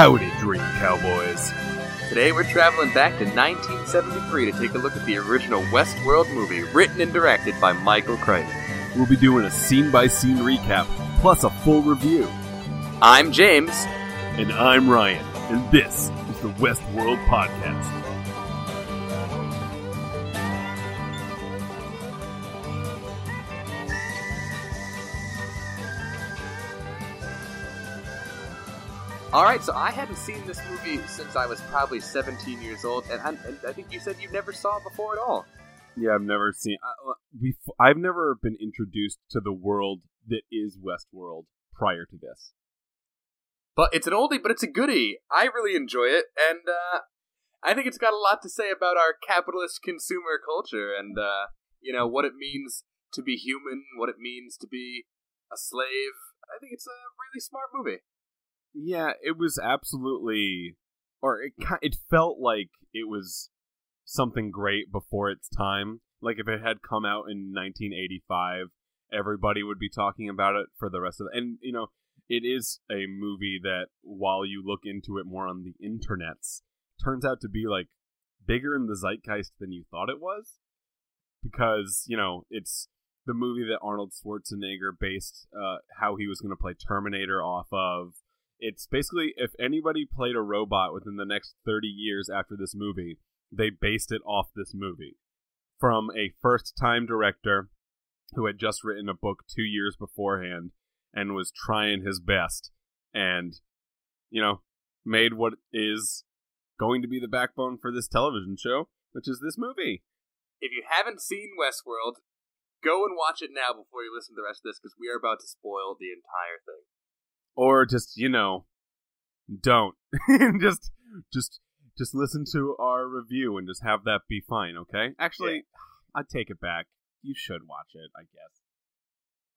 Howdy, Dream Cowboys. Today we're traveling back to 1973 to take a look at the original Westworld movie, written and directed by Michael Crichton. We'll be doing a scene by scene recap, plus a full review. I'm James. And I'm Ryan, and this is the Westworld Podcast. All right, so I hadn't seen this movie since I was probably 17 years old, and, I, and I think you said you never saw it before at all. Yeah, I've never seen. I, we I've never been introduced to the world that is Westworld prior to this. But it's an oldie, but it's a goodie. I really enjoy it, and uh, I think it's got a lot to say about our capitalist consumer culture, and uh, you know what it means to be human, what it means to be a slave. I think it's a really smart movie. Yeah, it was absolutely, or it it felt like it was something great before its time. Like if it had come out in 1985, everybody would be talking about it for the rest of. And you know, it is a movie that, while you look into it more on the internets, turns out to be like bigger in the zeitgeist than you thought it was, because you know it's the movie that Arnold Schwarzenegger based uh, how he was going to play Terminator off of. It's basically if anybody played a robot within the next 30 years after this movie, they based it off this movie from a first time director who had just written a book two years beforehand and was trying his best and, you know, made what is going to be the backbone for this television show, which is this movie. If you haven't seen Westworld, go and watch it now before you listen to the rest of this because we are about to spoil the entire thing. Or just, you know, don't. just just just listen to our review and just have that be fine, okay? Actually, yeah. I take it back. You should watch it, I guess.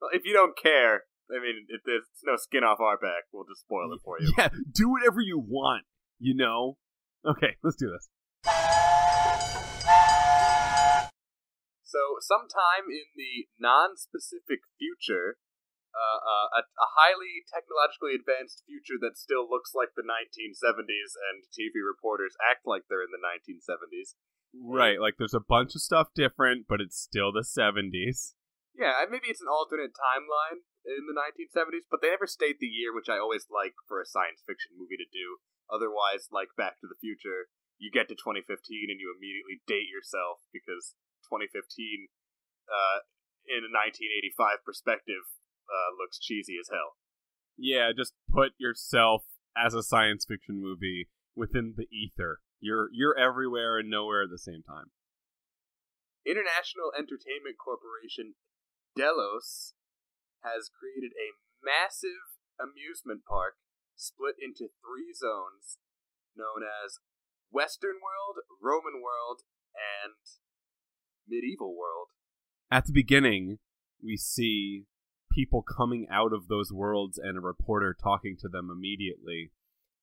Well, if you don't care, I mean, if there's no skin off our back, we'll just spoil it for you. Yeah, do whatever you want, you know? Okay, let's do this. So, sometime in the non specific future, uh, uh, a, a, highly technologically advanced future that still looks like the 1970s, and TV reporters act like they're in the 1970s. Right, like there's a bunch of stuff different, but it's still the 70s. Yeah, maybe it's an alternate timeline in the 1970s, but they never state the year, which I always like for a science fiction movie to do. Otherwise, like Back to the Future, you get to 2015 and you immediately date yourself because 2015, uh, in a 1985 perspective, uh, looks cheesy as hell. Yeah, just put yourself as a science fiction movie within the ether. You're you're everywhere and nowhere at the same time. International Entertainment Corporation Delos has created a massive amusement park split into three zones known as Western World, Roman World, and Medieval World. At the beginning, we see people coming out of those worlds and a reporter talking to them immediately.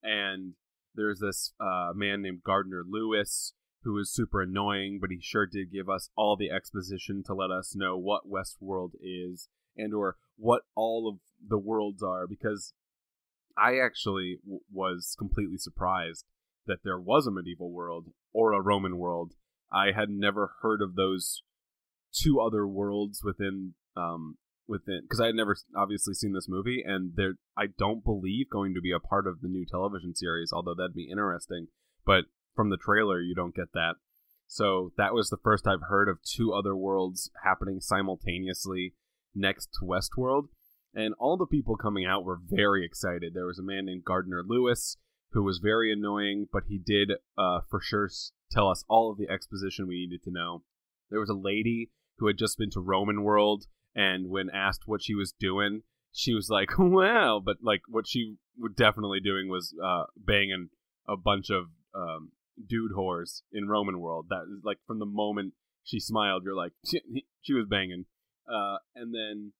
And there's this uh, man named Gardner Lewis who is super annoying, but he sure did give us all the exposition to let us know what Westworld is and or what all of the worlds are because I actually w- was completely surprised that there was a medieval world or a Roman world. I had never heard of those two other worlds within um, within because I had never obviously seen this movie, and there I don't believe going to be a part of the new television series. Although that'd be interesting, but from the trailer you don't get that. So that was the first I've heard of two other worlds happening simultaneously next to Westworld. And all the people coming out were very excited. There was a man named Gardner Lewis who was very annoying, but he did uh, for sure tell us all of the exposition we needed to know. There was a lady who had just been to Roman World, and when asked what she was doing, she was like, "Well," but like what she was definitely doing was uh, banging a bunch of um, dude whores in Roman World. That is like from the moment she smiled, you're like, she, she was banging. Uh, and then,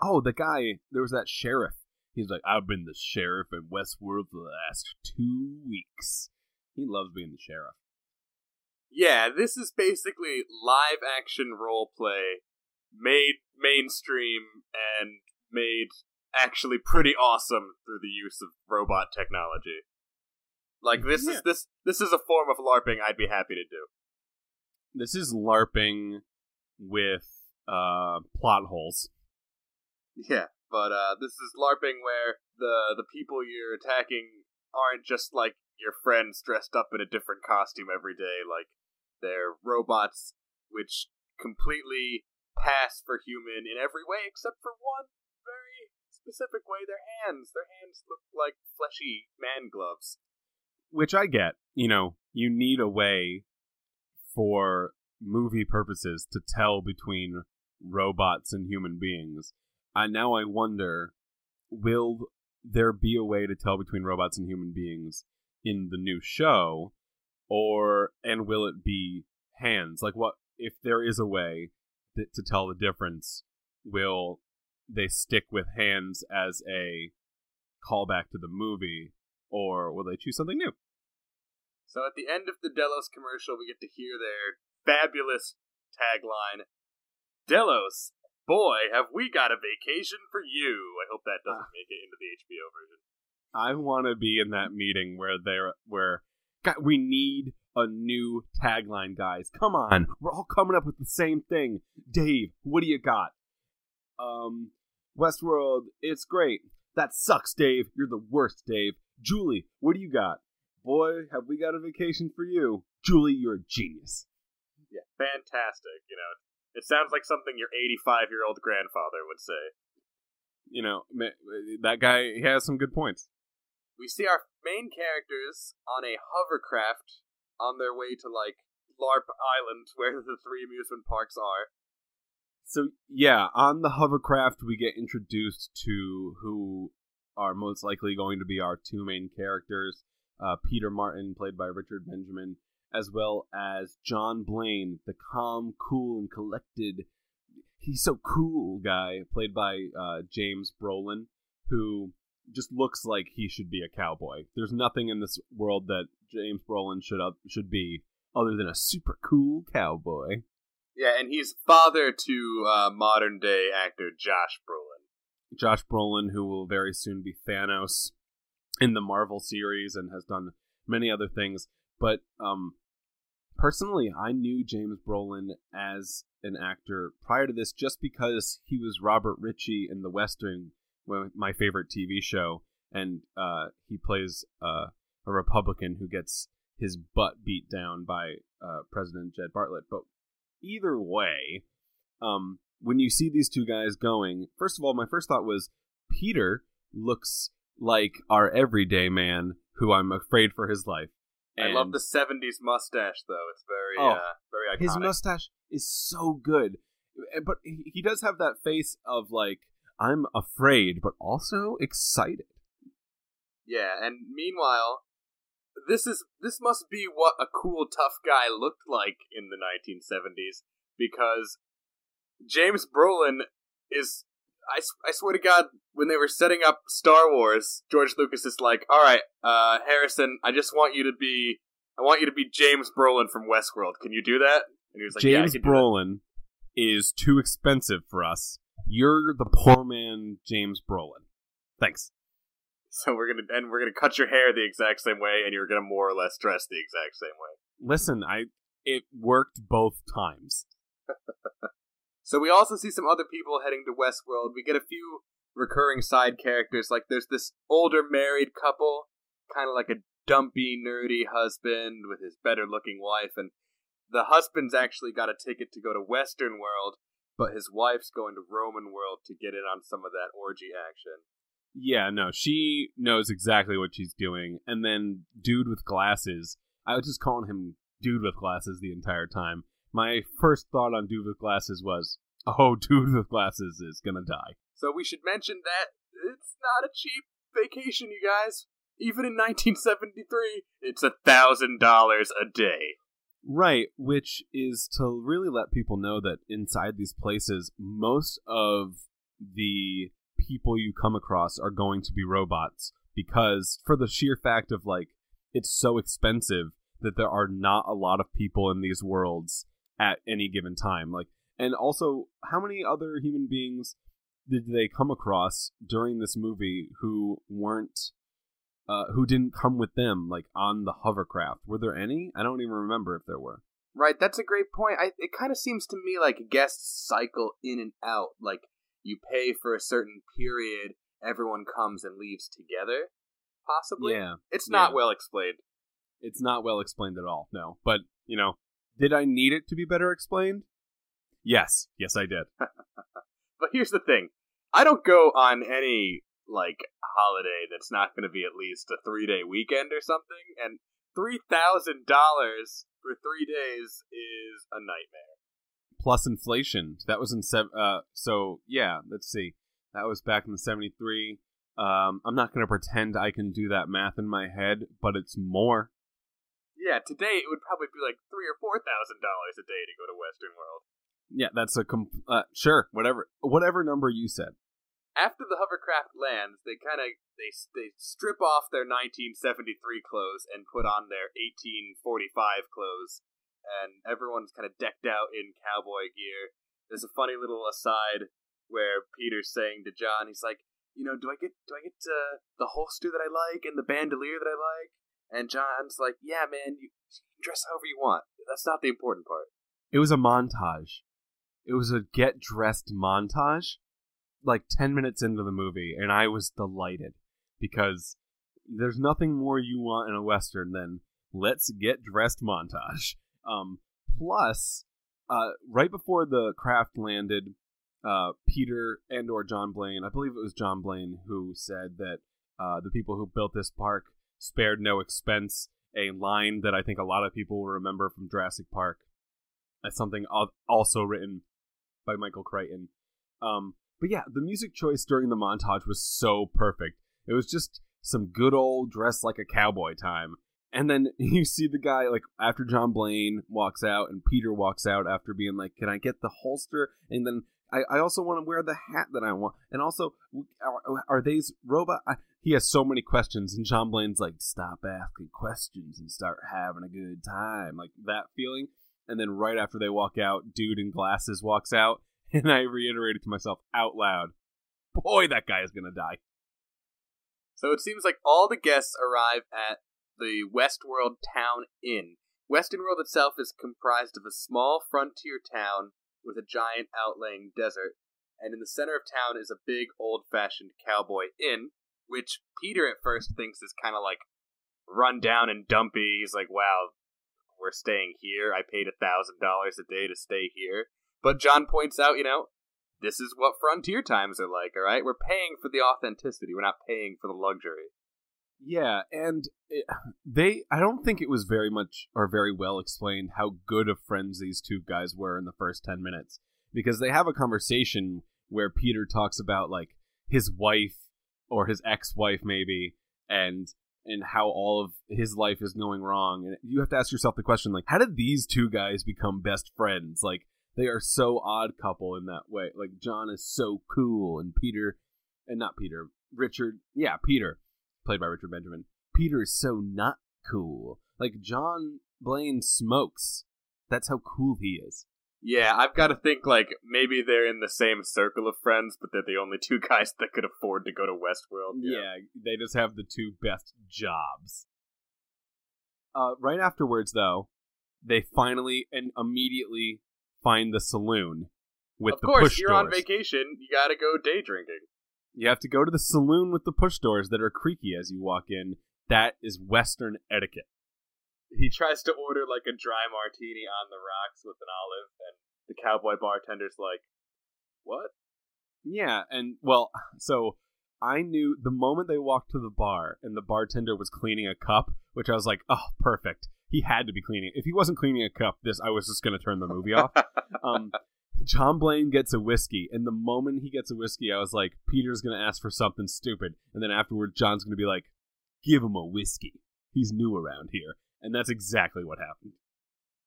oh, the guy, there was that sheriff. He's like, I've been the sheriff in Westworld for the last two weeks. He loves being the sheriff. Yeah, this is basically live action role play made mainstream and made actually pretty awesome through the use of robot technology. Like this yeah. is this this is a form of LARPing I'd be happy to do. This is LARPing with uh plot holes. Yeah, but uh this is LARPing where the the people you're attacking aren't just like your friends dressed up in a different costume every day, like they're robots which completely pass for human in every way except for one very specific way their hands. Their hands look like fleshy man gloves which I get. You know, you need a way for movie purposes to tell between robots and human beings. And now I wonder, will there be a way to tell between robots and human beings in the new show, or and will it be hands? Like, what if there is a way that, to tell the difference? Will they stick with hands as a callback to the movie, or will they choose something new? So at the end of the Delos commercial, we get to hear their fabulous tagline Delos, boy, have we got a vacation for you. I hope that doesn't uh, make it into the HBO version. I want to be in that meeting where they're where God, we need a new tagline, guys. Come on, we're all coming up with the same thing. Dave, what do you got? Um, Westworld, it's great. That sucks, Dave. You're the worst, Dave. Julie, what do you got? Boy, have we got a vacation for you. Julie, you're a genius. Yeah, fantastic. You know, it sounds like something your 85 year old grandfather would say. You know, that guy he has some good points. We see our main characters on a hovercraft on their way to like LARP Island, where the three amusement parks are. So yeah, on the hovercraft we get introduced to who are most likely going to be our two main characters uh, Peter Martin, played by Richard Benjamin, as well as John Blaine, the calm, cool, and collected. He's so cool guy, played by uh, James Brolin, who just looks like he should be a cowboy. There's nothing in this world that James Brolin should up, should be other than a super cool cowboy. Yeah, and he's father to uh, modern day actor Josh Brolin. Josh Brolin, who will very soon be Thanos in the Marvel series and has done many other things. But um, personally, I knew James Brolin as an actor prior to this just because he was Robert Ritchie in The West Wing, my favorite TV show, and uh, he plays uh, a Republican who gets his butt beat down by uh, President Jed Bartlet. But either way, um, when you see these two guys going, first of all, my first thought was Peter looks like our everyday man who I'm afraid for his life. And I love the '70s mustache, though. It's very, oh, uh, very iconic. His mustache is so good, eh, but he does have that face of like I'm afraid, but also excited. Yeah, and meanwhile, this is this must be what a cool tough guy looked like in the 1970s because James Brolin is I, I swear to God, when they were setting up Star Wars, George Lucas is like, "All right, uh, Harrison, I just want you to be, I want you to be James Brolin from Westworld. Can you do that?" And he was like, "James yeah, Brolin is too expensive for us. You're the poor man, James Brolin. Thanks." So we're gonna and we're gonna cut your hair the exact same way, and you're gonna more or less dress the exact same way. Listen, I it worked both times. So we also see some other people heading to Westworld. We get a few recurring side characters. Like there's this older married couple, kind of like a dumpy, nerdy husband with his better looking wife, and the husband's actually got a ticket to go to Western World, but his wife's going to Roman world to get in on some of that orgy action. Yeah, no, she knows exactly what she's doing. And then, dude with glasses, I was just calling him dude with glasses the entire time. My first thought on dude with glasses was, oh, dude with glasses is gonna die. So we should mention that it's not a cheap vacation, you guys. Even in 1973, it's a thousand dollars a day. Right, which is to really let people know that inside these places, most of the people you come across are going to be robots because for the sheer fact of like it's so expensive that there are not a lot of people in these worlds at any given time like and also how many other human beings did they come across during this movie who weren't uh, who didn't come with them like on the hovercraft were there any i don't even remember if there were Right, that's a great point. I, it kind of seems to me like guests cycle in and out. Like you pay for a certain period, everyone comes and leaves together. Possibly. yeah It's not yeah. well explained. it's not well explained at all no but you know did i need it to be better explained yes yes i did But here's the thing: I don't go on any like holiday that's not going to be at least a three day weekend or something, and three thousand dollars for three days is a nightmare. plus inflation. That was in sev- uh so yeah, let's see. That was back in the 73. Um I'm not going to pretend I can do that math in my head, but it's more. Yeah, today it would probably be like three or four thousand dollars a day to go to Western World. Yeah, that's a com- uh, sure, whatever whatever number you said. After the hovercraft lands, they kind of they they strip off their 1973 clothes and put on their 1845 clothes, and everyone's kind of decked out in cowboy gear. There's a funny little aside where Peter's saying to John, he's like, you know, do I get do I get uh, the holster that I like and the bandolier that I like? And John's like, yeah, man, you, dress however you want. That's not the important part. It was a montage. It was a get dressed montage like 10 minutes into the movie and I was delighted because there's nothing more you want in a western than let's get dressed montage. Um plus uh right before the craft landed uh Peter and or John Blaine, I believe it was John Blaine who said that uh the people who built this park spared no expense, a line that I think a lot of people will remember from Jurassic Park. That's something also written by Michael Crichton. Um, but yeah, the music choice during the montage was so perfect. It was just some good old dress like a cowboy time. And then you see the guy like after John Blaine walks out and Peter walks out after being like, "Can I get the holster?" And then I, I also want to wear the hat that I want. And also, are, are these robot? I, he has so many questions, and John Blaine's like, "Stop asking questions and start having a good time." Like that feeling. And then right after they walk out, dude in glasses walks out, and I reiterated to myself out loud, "Boy, that guy is gonna die." So it seems like all the guests arrive at the Westworld Town Inn. Western World itself is comprised of a small frontier town with a giant outlying desert, and in the center of town is a big old fashioned cowboy inn, which Peter at first thinks is kind of like run down and dumpy. He's like, wow, we're staying here. I paid a thousand dollars a day to stay here. But John points out, you know, this is what frontier times are like, all right? We're paying for the authenticity. We're not paying for the luxury. Yeah, and it, they I don't think it was very much or very well explained how good of friends these two guys were in the first 10 minutes because they have a conversation where Peter talks about like his wife or his ex-wife maybe and and how all of his life is going wrong and you have to ask yourself the question like how did these two guys become best friends like they are so odd couple in that way like John is so cool and Peter and not Peter Richard yeah Peter played by Richard Benjamin. Peter is so not cool. Like John Blaine smokes. That's how cool he is. Yeah, I've got to think like maybe they're in the same circle of friends, but they're the only two guys that could afford to go to Westworld. Yeah, they just have the two best jobs. Uh, right afterwards, though, they finally and immediately find the saloon with the push stores. of the course, push you're doors. on vacation. You got to go day drinking. You have to go to the saloon with the push doors that are creaky as you walk in. That is Western etiquette. He tries to order like a dry martini on the rocks with an olive, and the cowboy bartender's like, what? Yeah, and well, so I knew the moment they walked to the bar and the bartender was cleaning a cup, which I was like, oh, perfect. He had to be cleaning. If he wasn't cleaning a cup, this I was just going to turn the movie off. Um, John Blaine gets a whiskey, and the moment he gets a whiskey, I was like, Peter's going to ask for something stupid, and then afterward, John's going to be like, give him a whiskey. He's new around here, and that's exactly what happened.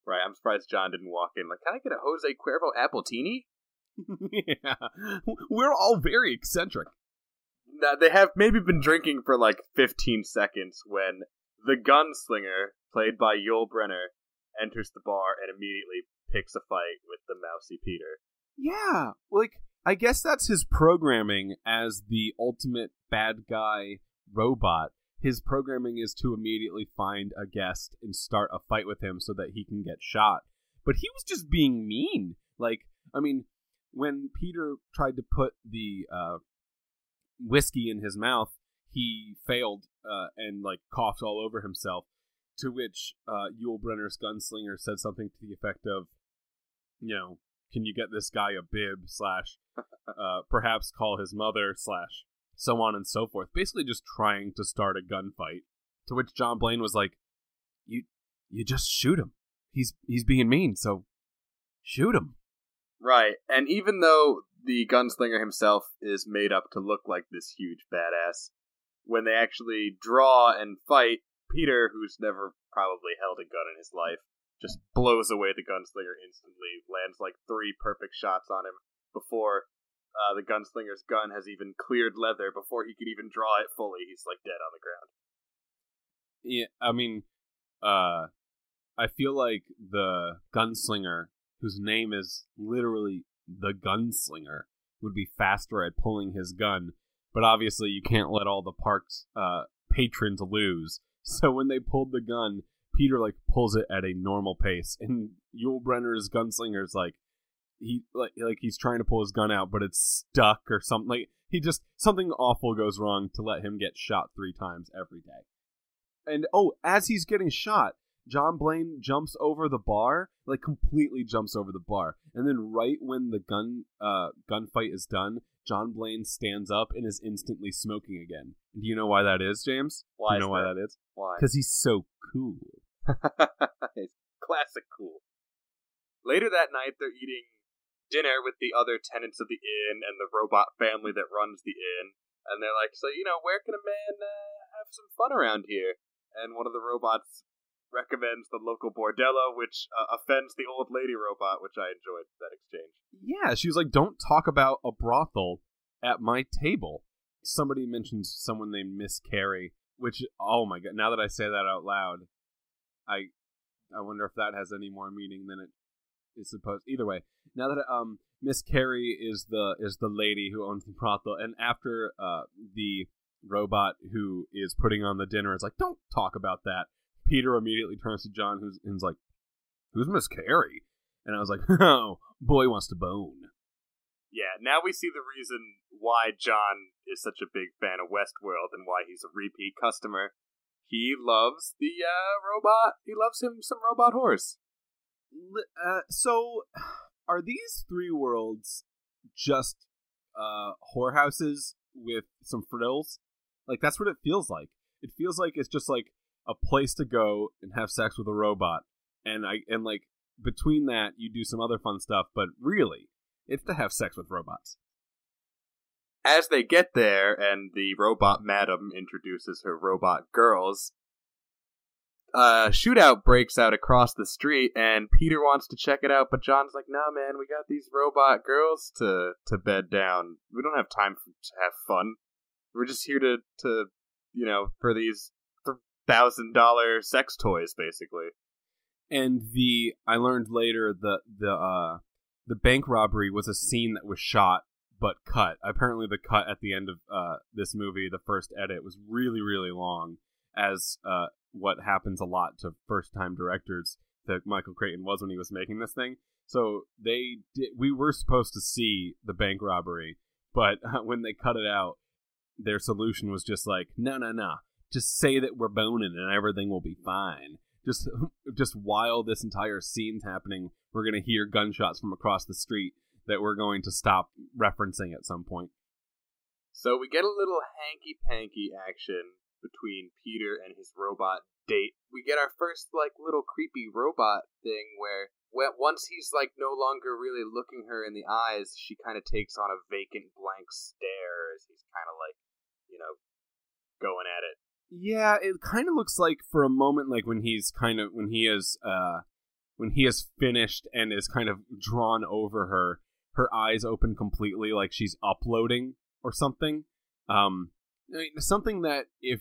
Right, I'm surprised John didn't walk in. Like, can I get a Jose Cuervo appletini? yeah, we're all very eccentric. Now, they have maybe been drinking for like 15 seconds when the gunslinger, played by Yul Brynner, enters the bar and immediately picks a fight with the mousy Peter. Yeah, like I guess that's his programming as the ultimate bad guy robot. His programming is to immediately find a guest and start a fight with him so that he can get shot. But he was just being mean. Like, I mean, when Peter tried to put the uh, whiskey in his mouth, he failed uh, and like coughed all over himself. To which uh, Yul Brynner's gunslinger said something to the effect of, you know, can you get this guy a bib slash uh, perhaps call his mother slash so on and so forth. Basically, just trying to start a gunfight. To which John Blaine was like, "You, you just shoot him. He's he's being mean, so shoot him." Right, and even though the gunslinger himself is made up to look like this huge badass, when they actually draw and fight, Peter, who's never probably held a gun in his life, just blows away the gunslinger instantly, lands like three perfect shots on him before uh, the gunslinger's gun has even cleared leather, before he can even draw it fully. He's like dead on the ground. Yeah, I mean, uh, I feel like the gunslinger, whose name is literally the gunslinger, would be faster at pulling his gun, but obviously you can't let all the park's uh, patrons lose. So when they pulled the gun, Peter like pulls it at a normal pace, and Yul Brynner's gunslinger is like he like like he's trying to pull his gun out, but it's stuck or something. Like he just something awful goes wrong to let him get shot three times every day. And oh, as he's getting shot, John Blaine jumps over the bar, like completely jumps over the bar, and then right when the gun uh gunfight is done, John Blaine stands up and is instantly smoking again. Do you know why that is, James? Why Do you know is why that? that is? Why? Because he's so cool. It's classic cool. Later that night, they're eating dinner with the other tenants of the inn and the robot family that runs the inn. And they're like, so, you know, where can a man uh, have some fun around here? And one of the robots recommends the local bordello, which uh, offends the old lady robot, which I enjoyed that exchange. Yeah, she was like, "Don't talk about a brothel at my table." Somebody mentions someone named Miss Carey, which oh my god! Now that I say that out loud, I I wonder if that has any more meaning than it is supposed. Either way, now that um Miss Carey is the is the lady who owns the brothel, and after uh the robot who is putting on the dinner is like, "Don't talk about that." Peter immediately turns to John, who's and's like, "Who's Miss Carey?" And I was like, "Oh, boy wants to bone." Yeah, now we see the reason why John is such a big fan of Westworld and why he's a repeat customer. He loves the uh, robot. He loves him some robot horse. Li- Uh, so, are these three worlds just uh, whorehouses with some frills? Like that's what it feels like. It feels like it's just like a place to go and have sex with a robot, and I and like between that you do some other fun stuff. But really, it's to have sex with robots. As they get there, and the robot madam introduces her robot girls, a shootout breaks out across the street, and Peter wants to check it out, but John's like, "Nah, man, we got these robot girls to to bed down. We don't have time to have fun. We're just here to to you know for these thousand dollar sex toys, basically." And the I learned later the the uh the bank robbery was a scene that was shot but cut. Apparently, the cut at the end of uh this movie, the first edit, was really really long, as uh what happens a lot to first time directors that Michael Crichton was when he was making this thing. So they did. We were supposed to see the bank robbery, but when they cut it out, their solution was just like, no, no, no. Just say that we're boning and everything will be fine. Just, just while this entire scene's happening, we're gonna hear gunshots from across the street. that we're going to stop referencing at some point. So we get a little hanky panky action between Peter and his robot date. We get our first like little creepy robot thing where once he's like no longer really looking her in the eyes, she kind of takes on a vacant blank stare as he's kind of like, you know, going at it. Yeah, it kind of looks like for a moment like when he's kind of when he is uh when he is finished and is kind of drawn over her, her eyes open completely like she's uploading or something. Um I mean, something that if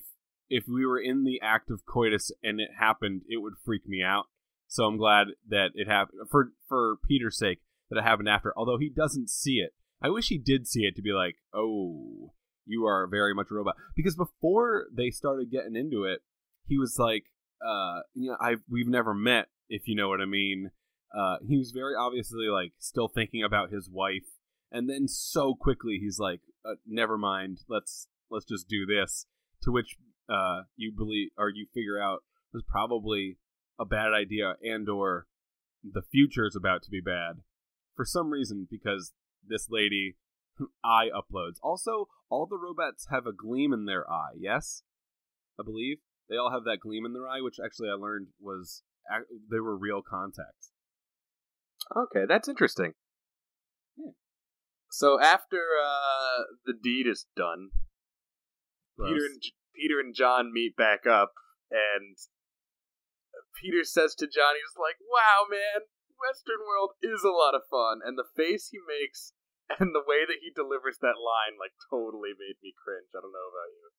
if we were in the act of coitus and it happened, it would freak me out. So I'm glad that it happened for for Peter's sake that it happened after. Although he doesn't see it, I wish he did see it to be like, oh, you are very much a robot. Because before they started getting into it, he was like, uh, you know, I we've never met, if you know what I mean. Uh, he was very obviously like still thinking about his wife, and then so quickly he's like, uh, never mind, let's let's just do this. To which uh, you believe or you figure out was probably a bad idea, and or the future is about to be bad for some reason because this lady eye uploads. Also, all the robots have a gleam in their eye. Yes, I believe they all have that gleam in their eye, which actually I learned was they were real contacts. Okay, that's interesting. Yeah. So after uh, the deed is done, Gross. Peter and Peter and John meet back up, and Peter says to John, he's like, "Wow, man, Western World is a lot of fun," and the face he makes and the way that he delivers that line like totally made me cringe. I don't know about you.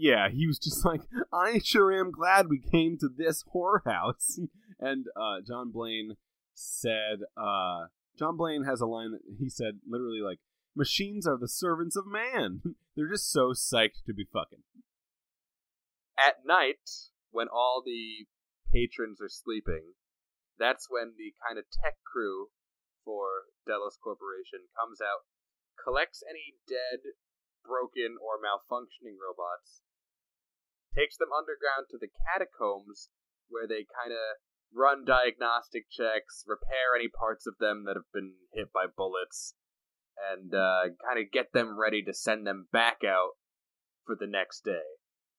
Yeah, he was just like, "I sure am glad we came to this whorehouse." And uh, John Blaine said, uh, "John Blaine has a line that he said literally like." Machines are the servants of man. They're just so psyched to be fucking. At night, when all the patrons are sleeping, that's when the kind of tech crew for Delos Corporation comes out, collects any dead, broken, or malfunctioning robots, takes them underground to the catacombs where they kind of run diagnostic checks, repair any parts of them that have been hit by bullets, and uh, kind of get them ready to send them back out for the next day.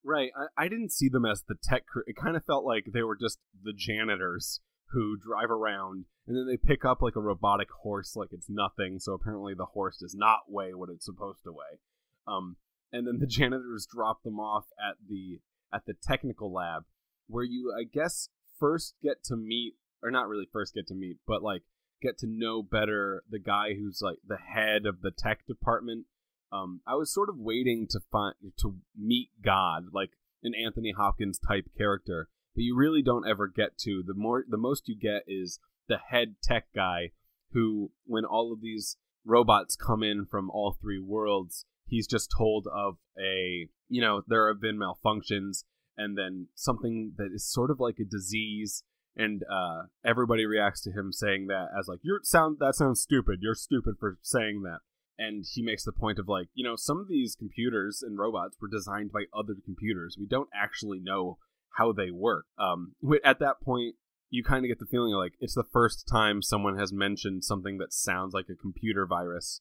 Right. I, I didn't see them as the tech crew. It kind of felt like they were just the janitors who drive around and then they pick up like a robotic horse like it's nothing. So apparently the horse does not weigh what it's supposed to weigh. Um, and then the janitors drop them off at the at the technical lab where you I guess first get to meet or not really first get to meet, but like get to know better the guy who's like the head of the tech department. Um, I was sort of waiting to find to meet God, like an Anthony Hopkins type character, but you really don't ever get to. The more the most you get is the head tech guy who when all of these robots come in from all three worlds, he's just told of a, you know, there have been malfunctions and then something that is sort of like a disease and uh, everybody reacts to him saying that as like you're sound that sounds stupid. You're stupid for saying that. And he makes the point of like you know some of these computers and robots were designed by other computers. We don't actually know how they work um, at that point you kind of get the feeling like it's the first time someone has mentioned something that sounds like a computer virus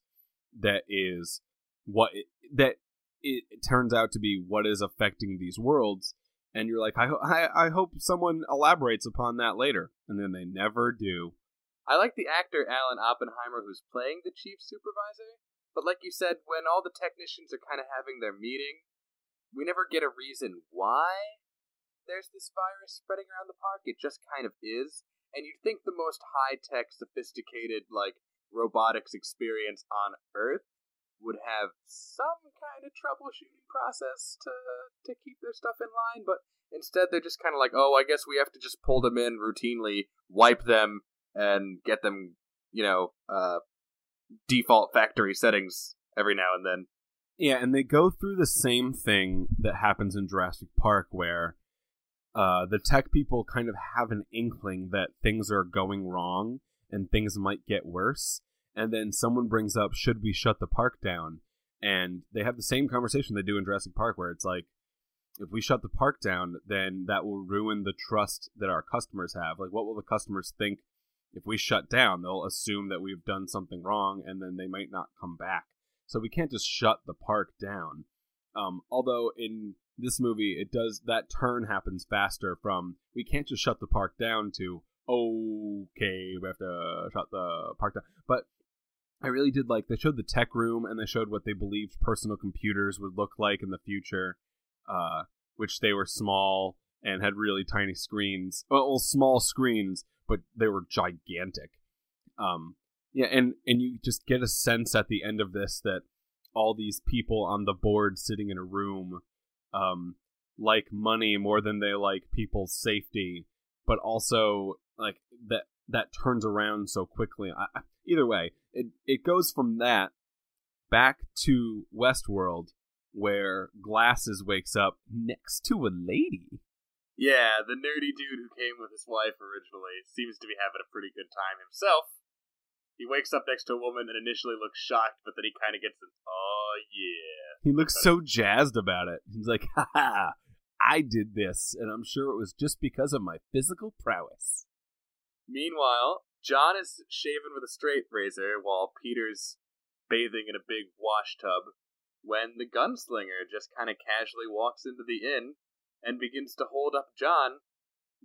that is what it, that it turns out to be what is affecting these worlds and you're like, I, ho- I, I hope someone elaborates upon that later, and then they never do. I like the actor Alan Oppenheimer who's playing the chief supervisor, but like you said, when all the technicians are kind of having their meeting, we never get a reason why there's this virus spreading around the park. It just kind of is, and you'd think the most high tech, sophisticated, like robotics experience on Earth would have some kind of troubleshooting process to to keep their stuff in line, but instead they're just kind of like, oh, I guess we have to just pull them in routinely, wipe them, and get them, you know, uh, default factory settings every now and then. Yeah, and they go through the same thing that happens in Jurassic Park, where uh, the tech people kind of have an inkling that things are going wrong and things might get worse and then someone brings up should we shut the park down and they have the same conversation they do in Jurassic Park where it's like if we shut the park down then that will ruin the trust that our customers have like what will the customers think if we shut down, they'll assume that we've done something wrong, and then they might not come back. So we can't just shut the park down. Um, although in this movie, it does that turn happens faster from we can't just shut the park down to okay, we have to shut the park down. But I really did like they showed the tech room and they showed what they believed personal computers would look like in the future, uh, which they were small and had really tiny screens. Well, small screens, but they were gigantic. Um, yeah, and and you just get a sense at the end of this that all these people on the board sitting in a room um, like money more than they like people's safety, but also like that that turns around so quickly. I, either way, it it goes from that back to Westworld, where Glasses wakes up next to a lady. Yeah, the nerdy dude who came with his wife originally seems to be having a pretty good time himself. He wakes up next to a woman and initially looks shocked, but then he kind of gets oh yeah. He looks so jazzed about it. He's like, ha ha, I did this, and I'm sure it was just because of my physical prowess. Meanwhile, John is shaving with a straight razor while Peter's bathing in a big wash tub when the gunslinger just kind of casually walks into the inn and begins to hold up John.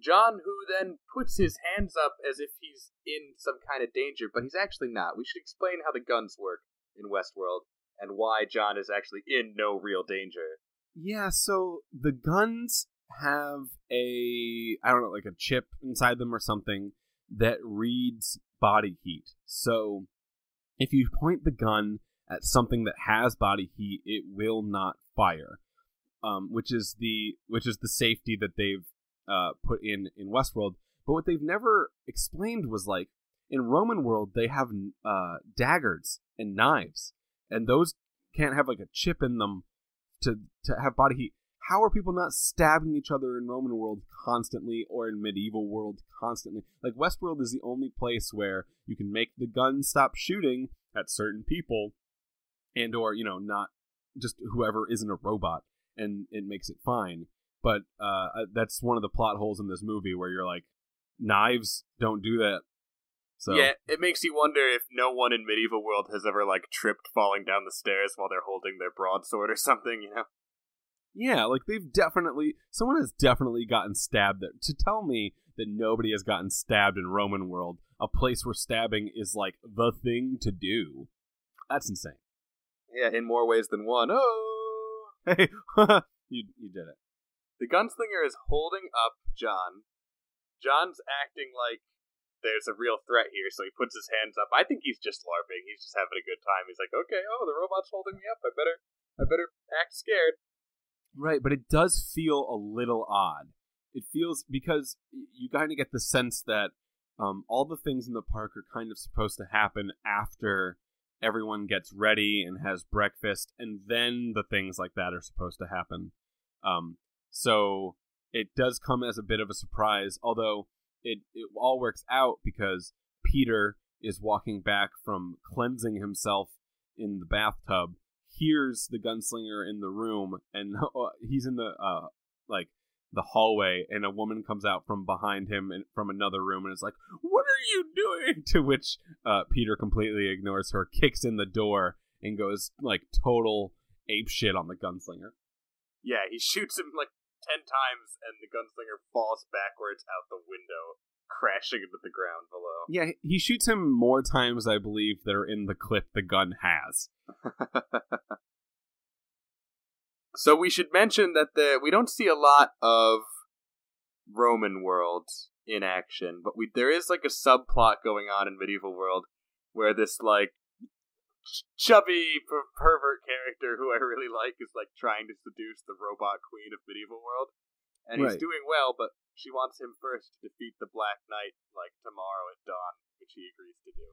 John, who then puts his hands up as if he's in some kind of danger, but he's actually not. We should explain how the guns work in Westworld and why John is actually in no real danger. Yeah, so the guns have a I don't know, like a chip inside them or something that reads body heat. So if you point the gun at something that has body heat, it will not fire. Um, which is the which is the safety that they've uh, put in in Westworld. But what they've never explained was like in Roman world they have uh, daggers and knives, and those can't have like a chip in them to to have body heat how are people not stabbing each other in Roman world constantly or in medieval world constantly? Like Westworld is the only place where you can make the gun stop shooting at certain people and or, you know, not just whoever isn't a robot and it makes it fine. But uh, that's one of the plot holes in this movie where you're like knives don't do that. So Yeah, it makes you wonder if no one in medieval world has ever like tripped falling down the stairs while they're holding their broadsword or something, you know. Yeah, like they've definitely someone has definitely gotten stabbed there. To tell me that nobody has gotten stabbed in Roman world, a place where stabbing is like the thing to do. That's insane. Yeah, in more ways than one. Oh, hey, you you did it. The gunslinger is holding up John. John's acting like there's a real threat here, so he puts his hands up. I think he's just larping. He's just having a good time. He's like, okay, oh, the robot's holding me up. I better, I better act scared. Right, but it does feel a little odd. It feels because you kind of get the sense that um, all the things in the park are kind of supposed to happen after everyone gets ready and has breakfast, and then the things like that are supposed to happen. Um, so it does come as a bit of a surprise, although it, it all works out because Peter is walking back from cleansing himself in the bathtub hears the gunslinger in the room, and uh, he's in the uh like the hallway, and a woman comes out from behind him and from another room, and is like, "What are you doing?" To which uh, Peter completely ignores her, kicks in the door, and goes like total ape shit on the gunslinger. Yeah, he shoots him like ten times, and the gunslinger falls backwards out the window crashing into the ground below. Yeah, he shoots him more times, I believe, that are in the clip the gun has. so we should mention that the we don't see a lot of Roman world in action, but we there is like a subplot going on in medieval world where this like chubby per- pervert character who I really like is like trying to seduce the robot queen of medieval world, and right. he's doing well, but she wants him first to defeat the Black Knight, like tomorrow at dawn, which he agrees to do.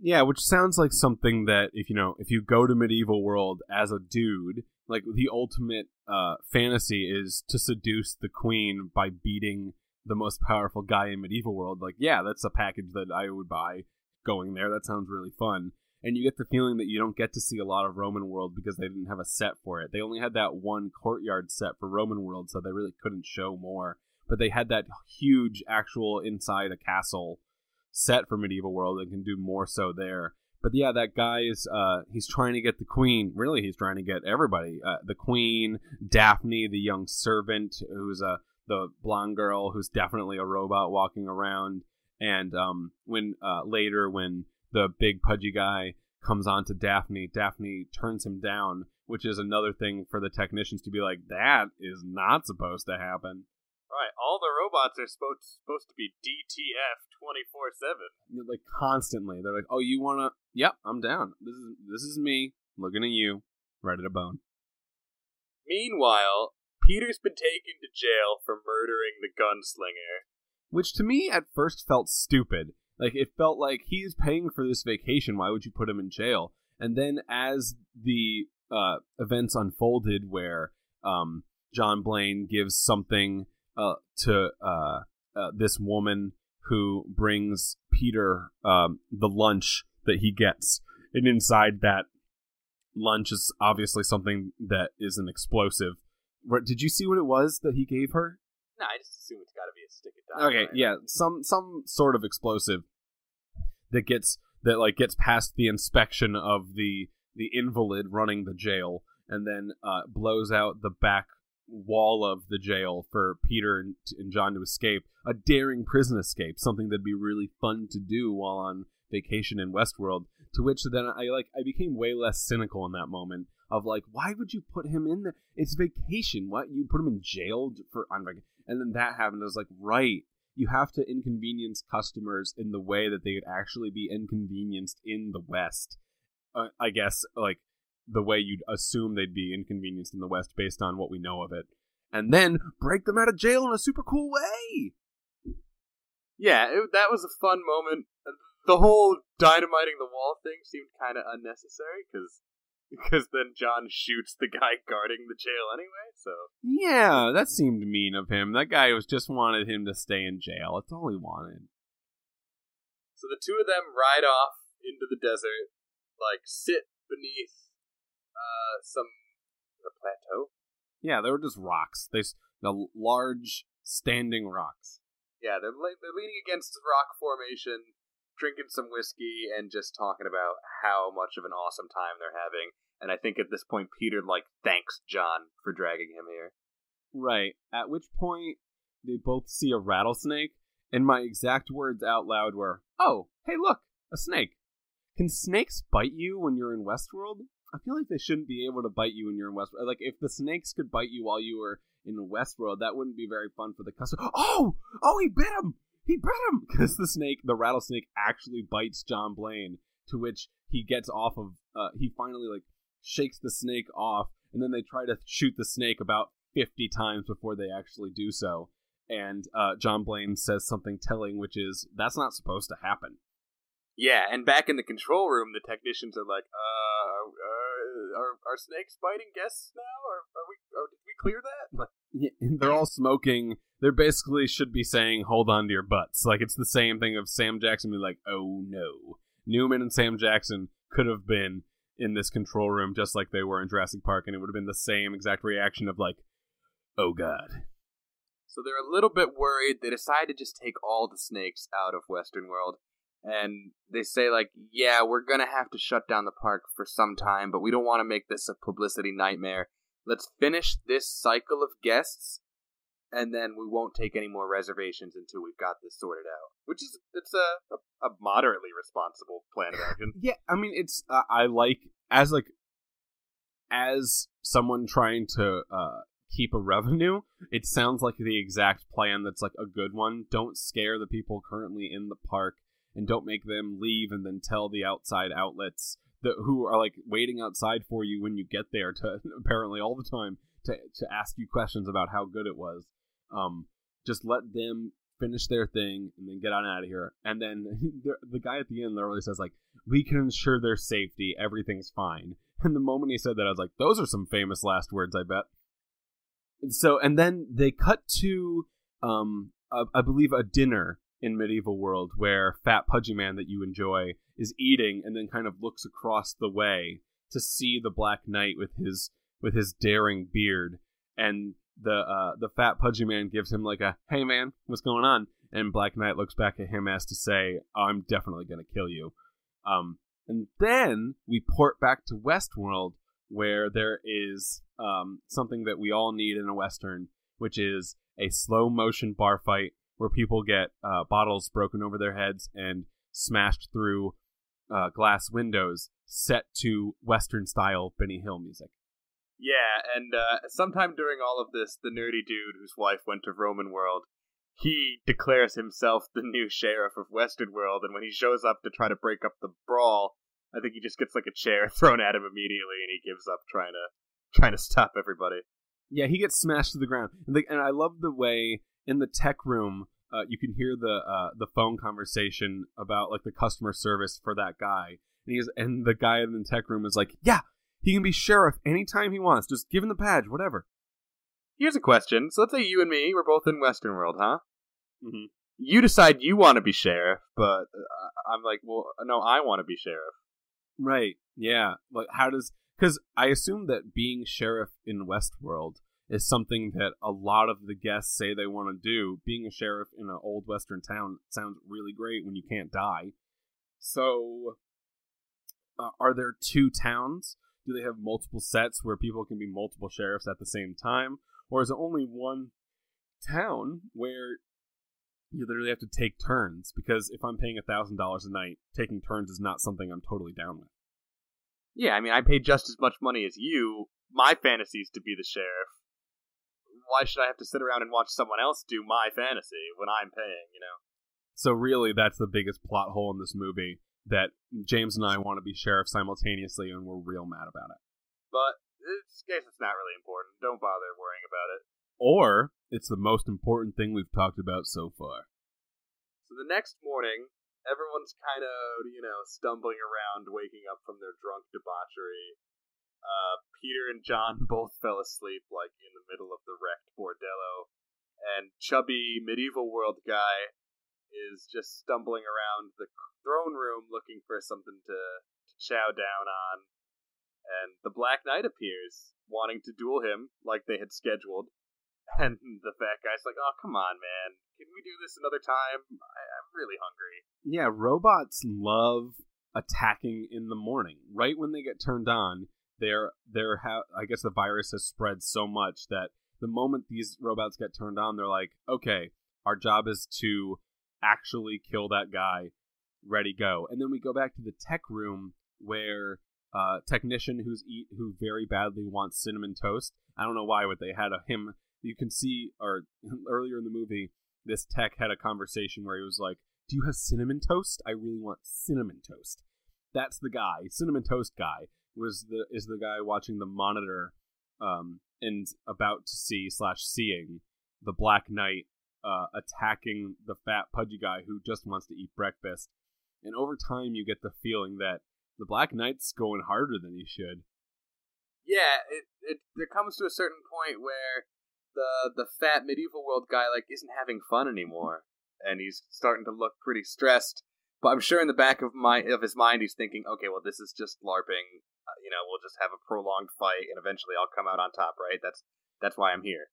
Yeah, which sounds like something that if you know, if you go to medieval world as a dude, like the ultimate uh, fantasy is to seduce the queen by beating the most powerful guy in medieval world. Like, yeah, that's a package that I would buy going there. That sounds really fun. And you get the feeling that you don't get to see a lot of Roman world because they didn't have a set for it. They only had that one courtyard set for Roman world, so they really couldn't show more but they had that huge actual inside a castle set for medieval world and can do more so there. But yeah, that guy is uh, he's trying to get the queen. Really, he's trying to get everybody. Uh, the queen, Daphne, the young servant, who's a the blonde girl who's definitely a robot walking around. And um, when uh, later, when the big pudgy guy comes on to Daphne, Daphne turns him down, which is another thing for the technicians to be like, that is not supposed to happen. Right, all the robots are supposed supposed to be DTF twenty four seven. Like constantly, they're like, "Oh, you wanna? Yep, I'm down. This is this is me looking at you, right at a bone." Meanwhile, Peter's been taken to jail for murdering the gunslinger. Which to me at first felt stupid. Like it felt like he is paying for this vacation. Why would you put him in jail? And then as the uh, events unfolded, where um, John Blane gives something uh, to uh, uh, this woman who brings Peter um, the lunch that he gets, and inside that lunch is obviously something that is an explosive. Did you see what it was that he gave her? No, I just assume it's got to be a stick of dynamite. Okay, yeah, some some sort of explosive that gets that like gets past the inspection of the the invalid running the jail, and then uh, blows out the back wall of the jail for Peter and, and John to escape. A daring prison escape, something that'd be really fun to do while on vacation in Westworld. To which then I like I became way less cynical in that moment of like, why would you put him in there? It's vacation. What you put him in jail for on vacation? And then that happened. I was like, right. You have to inconvenience customers in the way that they would actually be inconvenienced in the West. Uh, I guess like the way you'd assume they'd be inconvenienced in the West based on what we know of it, and then break them out of jail in a super cool way. Yeah, it, that was a fun moment. The whole dynamiting the wall thing seemed kind of unnecessary because because then John shoots the guy guarding the jail anyway. So yeah, that seemed mean of him. That guy was just wanted him to stay in jail. That's all he wanted. So the two of them ride off into the desert, like sit beneath uh, some the plateau. Yeah, they were just rocks. They the large standing rocks. Yeah, they're they're leaning against rock formation, drinking some whiskey, and just talking about how much of an awesome time they're having. And I think at this point, Peter like thanks John for dragging him here. Right. At which point, they both see a rattlesnake, and my exact words out loud were, "Oh, hey, look, a snake." Can snakes bite you when you're in Westworld? I feel like they shouldn't be able to bite you when you're in Westworld. Like if the snakes could bite you while you were in Westworld, that wouldn't be very fun for the customer. Oh, oh, he bit him. He bit him because the snake, the rattlesnake, actually bites John Blane. To which he gets off of. Uh, he finally like shakes the snake off, and then they try to shoot the snake about fifty times before they actually do so. And uh, John Blane says something telling, which is, "That's not supposed to happen." Yeah, and back in the control room, the technicians are like, "Uh, uh are snakes biting guests now? Or are we? Or did we clear that?" Yeah, they're all smoking. They're basically should be saying, "Hold on to your butts." Like it's the same thing of Sam Jackson being like, "Oh no." Newman and Sam Jackson could have been in this control room just like they were in Jurassic Park, and it would have been the same exact reaction of like, "Oh god." So they're a little bit worried. They decide to just take all the snakes out of Western World and they say like yeah we're gonna have to shut down the park for some time but we don't want to make this a publicity nightmare. Let's finish this cycle of guests and then we won't take any more reservations until we've got this sorted out. Which is it's a a, a moderately responsible plan of action yeah i mean it's uh, i like as like as someone trying to uh keep a revenue it sounds like the exact plan that's like a good one. Don't scare the people currently in the park and don't make them leave and then tell the outside outlets that who are like waiting outside for you when you get there to apparently all the time to to ask you questions about how good it was. Um, just let them finish their thing and then get on out of here. And then the, guy at the end literally says like, "We can ensure their safety. Everything's fine." And the moment he said that, I was like, "Those are some famous last words, I bet." And so, and then they cut to, um, a, I believe a dinner in medieval world where fat pudgy man that you enjoy is eating and then kind of looks across the way to see the black knight with his with his daring beard and the uh the fat pudgy man gives him like a hey man what's going on and Black Knight looks back at him as to say, "I'm definitely going to kill you." Um, and then we port back to Westworld, where there is um, something that we all need in a western, which is a slow motion bar fight where people get uh, bottles broken over their heads and smashed through uh, glass windows, set to western style Benny Hill music. Yeah, and uh, sometime during all of this, the nerdy dude whose wife went to Roman World, he declares himself the new sheriff of Western World, and when he shows up to try to break up the brawl, I think he just gets like a chair thrown at him immediately, and he gives up trying to trying to stop everybody. Yeah, he gets smashed to the ground, and, the, and I love the way in the tech room uh, you can hear the uh, the phone conversation about like the customer service for that guy, and he's and the guy in the tech room is like, "Yeah, he can be sheriff anytime he wants. Just give him the badge, whatever." Here's a question. So let's say you and me, we're both in Western World, huh? Mm-hmm. You decide you want to be sheriff, but uh, I'm like, well, no, I want to be sheriff. Right. Yeah. Like, how does? Because I assume that being sheriff in Westworld is something that a lot of the guests say they want to do. Being a sheriff in an old western town sounds really great when you can't die. So, uh, are there two towns? Do they have multiple sets where people can be multiple sheriffs at the same time, or is it only one town where you literally have to take turns? Because if I'm paying a thousand dollars a night, taking turns is not something I'm totally down with. Yeah, I mean, I pay just as much money as you. My fantasy is to be the sheriff why should I have to sit around and watch someone else do my fantasy when I'm paying, you know? So really that's the biggest plot hole in this movie that James and I want to be sheriffs simultaneously and we're real mad about it. But in this case it's not really important. Don't bother worrying about it. Or it's the most important thing we've talked about so far. So the next morning, everyone's kind of, you know, stumbling around, waking up from their drunk debauchery. Uh, Peter and John both fell asleep, like in the middle of the wrecked bordello, and chubby medieval world guy is just stumbling around the throne room looking for something to, to chow down on. And the Black Knight appears, wanting to duel him like they had scheduled. And the fat guy's like, "Oh, come on, man! Can we do this another time? I, I'm really hungry." Yeah, robots love attacking in the morning, right when they get turned on they're they're ha- I guess the virus has spread so much that the moment these robots get turned on, they're like, okay, our job is to actually kill that guy. Ready, go. And then we go back to the tech room where uh, technician who's eat who very badly wants cinnamon toast. I don't know why, but they had a him. You can see, or earlier in the movie, this tech had a conversation where he was like, "Do you have cinnamon toast? I really want cinnamon toast." That's the guy, cinnamon toast guy was the is the guy watching the monitor um, and about to see slash seeing the Black Knight uh, attacking the fat pudgy guy who just wants to eat breakfast. And over time, you get the feeling that the Black Knight's going harder than he should. Yeah, it, it there comes to a certain point where the the fat medieval world guy like isn't having fun anymore, and he's starting to look pretty stressed. But I'm sure in the back of my of his mind, he's thinking, okay, well, this is just LARPing. You know, we'll just have a prolonged fight, and eventually I'll come out on top. Right? That's that's why I'm here.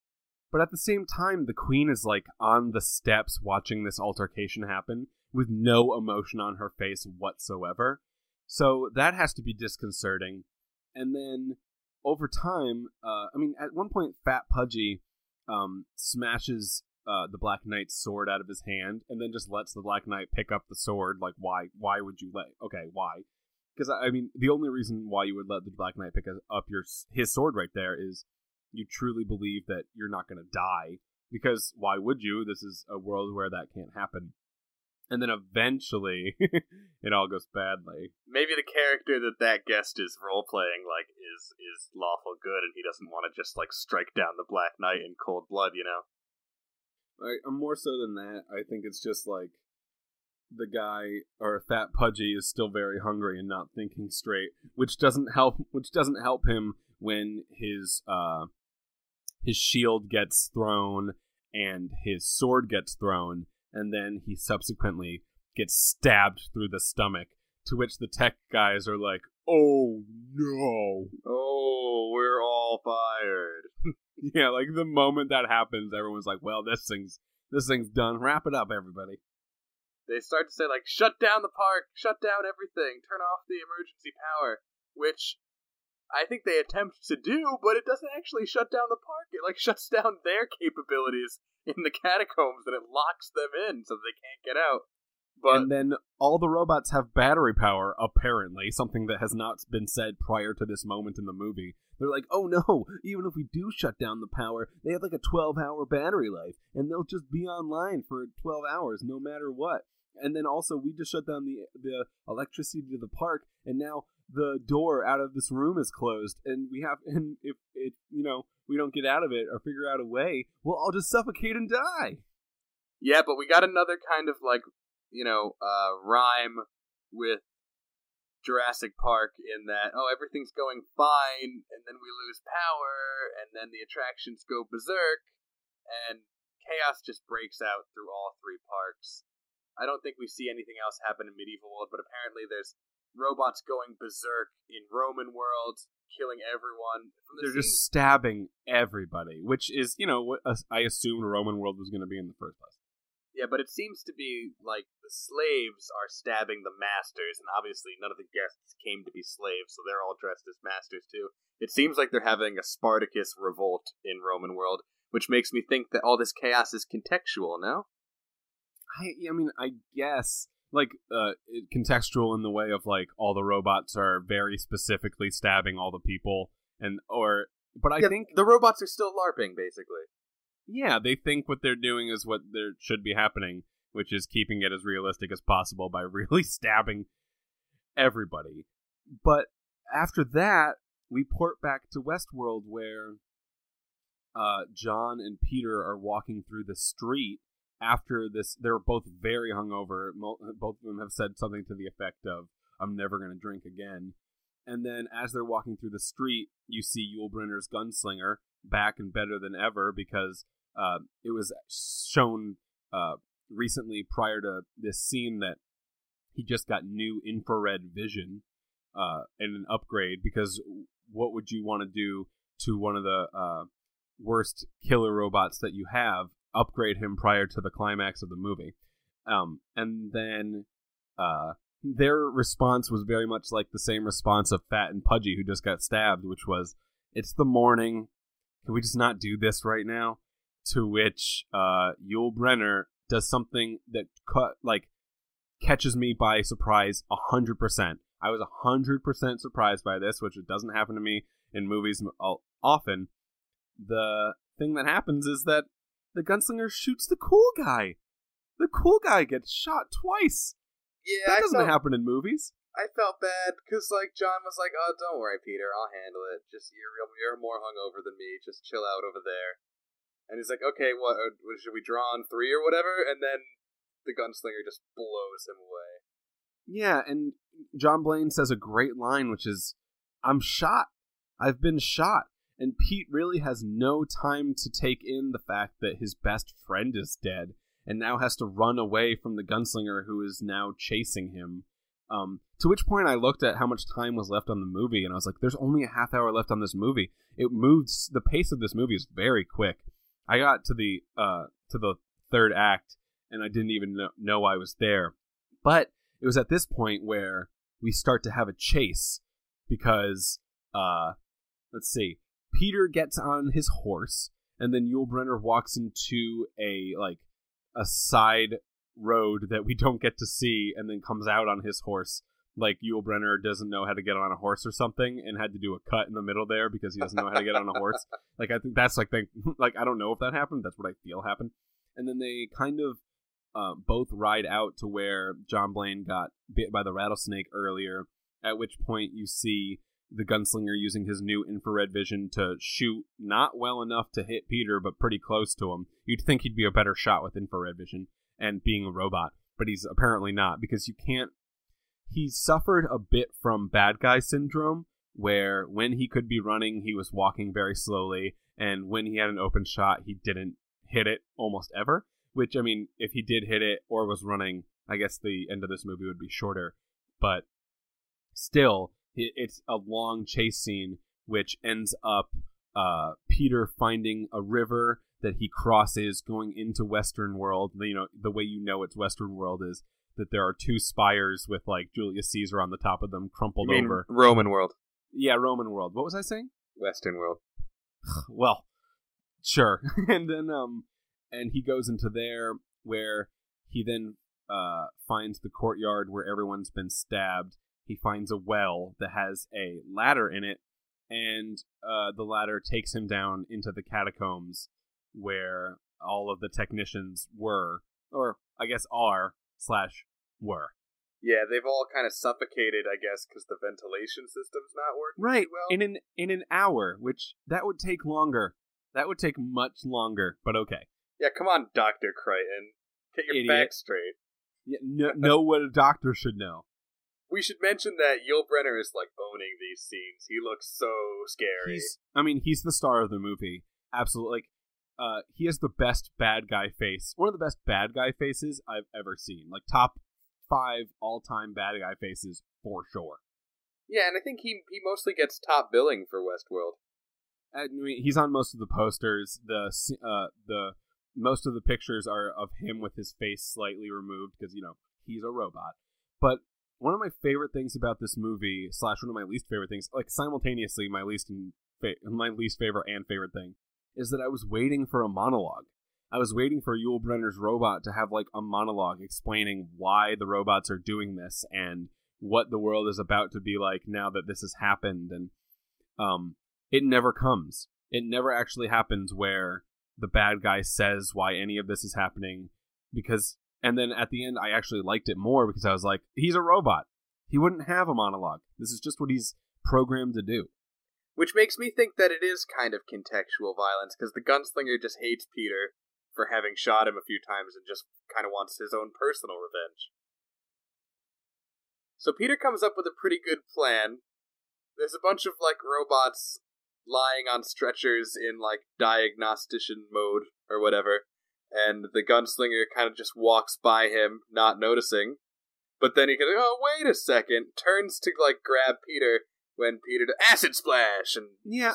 But at the same time, the queen is like on the steps watching this altercation happen with no emotion on her face whatsoever. So that has to be disconcerting. And then over time, uh, I mean, at one point, Fat Pudgy um, smashes uh, the Black Knight's sword out of his hand, and then just lets the Black Knight pick up the sword. Like, why? Why would you let? Okay, why? Because I mean, the only reason why you would let the Black Knight pick up your his sword right there is you truly believe that you're not going to die. Because why would you? This is a world where that can't happen. And then eventually, it all goes badly. Maybe the character that that guest is role playing like is is lawful good, and he doesn't want to just like strike down the Black Knight in cold blood, you know. I, more so than that, I think it's just like the guy or fat pudgy is still very hungry and not thinking straight, which doesn't help. Which doesn't help him when his uh his shield gets thrown and his sword gets thrown, and then he subsequently gets stabbed through the stomach. To which the tech guys are like, "Oh no! Oh, we're all fired." yeah, like the moment that happens, everyone's like, "Well, this thing's This thing's done. Wrap it up, everybody. They start to say like, "Shut down the park, shut down everything, turn off the emergency power," which I think they attempt to do, but it doesn't actually shut down the park. It like shuts down their capabilities in the catacombs and it locks them in so they can't get out. But and then all the robots have battery power, apparently, something that has not been said prior to this moment in the movie. They're like, oh no, even if we do shut down the power, they have like a 12 hour battery life, and they'll just be online for 12 hours no matter what. And then also, we just shut down the the electricity to the park, and now the door out of this room is closed, and we have, and if it, you know, we don't get out of it or figure out a way, we'll all just suffocate and die. yeah, but we got another kind of like you know uh, rhyme with Jurassic Park in that oh everything's going fine, and then we lose power, and then the attractions go berserk, and chaos just breaks out through all three parks. I don't think we see anything else happen in medieval world, but apparently there's robots going berserk in Roman world, killing everyone. The They're scene- just stabbing everybody, which is, you know, what I assumed Roman world was going to be in the first place. Yeah, but it seems to be like the slaves are stabbing the masters, and obviously none of the guests came to be slaves, so they're all dressed as masters too. It seems like they're having a Spartacus revolt in Roman world, which makes me think that all this chaos is contextual, no? I, I mean, I guess like uh, contextual in the way of like all the robots are very specifically stabbing all the people, and or but I Yeah, think the robots are still LARPing, basically. yeah, they think what they're doing is what there should be happening, which is keeping it as realistic as possible by really stabbing everybody. But after that, we port back to Westworld where uh, John and Peter are walking through the street after this. They're both very hungover. Both of them have said something to the effect of, I'm never going to drink again. And then as they're walking through the street, you see Yul Brynner's gunslinger back and better than ever because uh, it was shown uh, recently prior to this scene that he just got new infrared vision uh, and an upgrade because what would you want to do to one of the uh, worst killer robots that you have? Upgrade him prior to the climax of the movie. Um, and then uh, their response was very much like the same response of Fat and Pudgy, who just got stabbed, which was, "It's the morning. Can we just not do this right now?" To which uh, Yul Brynner does something that cut like catches me by surprise a hundred percent. I was a hundred percent surprised by this, which it doesn't happen to me in movies often. The thing that happens is that the gunslinger shoots the cool guy. The cool guy gets shot twice. Yeah, that I doesn't felt, happen in movies. I felt bad because like John was like, "Oh, don't worry, Peter, I'll handle it. Just you're you're more hungover than me. Just chill out over there." And he's like, "Okay, what, uh, what should we draw on three or whatever?" And then the gunslinger just blows him away. Yeah, and John Blane says a great line, which is, I'm shot. I've been shot. And Pete really has no time to take in the fact that his best friend is dead and now has to run away from the gunslinger who is now chasing him. Um, to which point I looked at how much time was left on the movie and I was like, there's only a half hour left on this movie. It moves, the pace of this movie is very quick. I got to the, uh, to the third act and I didn't even know, know I was there. But it was at this point where we start to have a chase because uh let's see peter gets on his horse and then yul brynner walks into a like a side road that we don't get to see and then comes out on his horse like yul brynner doesn't know how to get on a horse or something and had to do a cut in the middle there because he doesn't know how to get on a horse like i think that's like they, like i don't know if that happened that's what i feel happened and then they kind of uh, both ride out to where John Blane got bit by the rattlesnake earlier. At which point you see the gunslinger using his new infrared vision to shoot not well enough to hit Peter, but pretty close to him. You'd think he'd be a better shot with infrared vision and being a robot, but he's apparently not because you can't. He suffered a bit from bad guy syndrome, where when he could be running, he was walking very slowly, and when he had an open shot, he didn't hit it almost ever. Which I mean, if he did hit it or was running, I guess the end of this movie would be shorter. But still, it's a long chase scene, which ends up uh, Peter finding a river that he crosses going into Western World. You know, the way you know it's Western World is that there are two spires with like Julius Caesar on the top of them, crumpled over. Roman world, Yeah, Roman World. What was I saying? Western world. well, sure. and then um and he goes into there where he then uh finds the courtyard where everyone's been stabbed. He finds a well that has a ladder in it and uh the ladder takes him down into the catacombs where all of the technicians were or I guess are slash were. Yeah, they've all kind of suffocated, I guess, because the ventilation system's not working Right. well. In an in an hour, which that would take longer. That would take much longer, but okay. yeah, come on, Doctor Crichton, get your Idiot. facts straight. Yeah, know, know what a doctor should know. We should mention that Yul Brynner is like owning these scenes. He looks so scary. He's, I mean, he's the star of the movie. Absolutely. Like, uh, he has the best bad guy face. One of the best bad guy faces I've ever seen. Like top five all time bad guy faces for sure. Yeah, and I think he he mostly gets top billing for Westworld. I mean, he's on most of the posters. The uh, the most of the pictures are of him with his face slightly removed because you know he's a robot. But one of my favorite things about this movie, slash one of my least favorite things, like simultaneously my least and fa- my least favorite and favorite thing, is that I was waiting for a monologue. I was waiting for Yul Brynner's robot to have like a monologue explaining why the robots are doing this and what the world is about to be like now that this has happened and um it never comes. It never actually happens where the bad guy says why any of this is happening because and then at the end I actually liked it more because I was like he's a robot. He wouldn't have a monologue. This is just what he's programmed to do. Which makes me think that it is kind of contextual violence, because the gunslinger just hates Peter for having shot him a few times and just kind of wants his own personal revenge. So Peter comes up with a pretty good plan. There's a bunch of, like, robots lying on stretchers in, like, diagnostician mode or whatever, and the gunslinger kind of just walks by him, not noticing. But then he goes, oh, wait a second, turns to, like, grab Peter when Peter does acid splash and Yeah.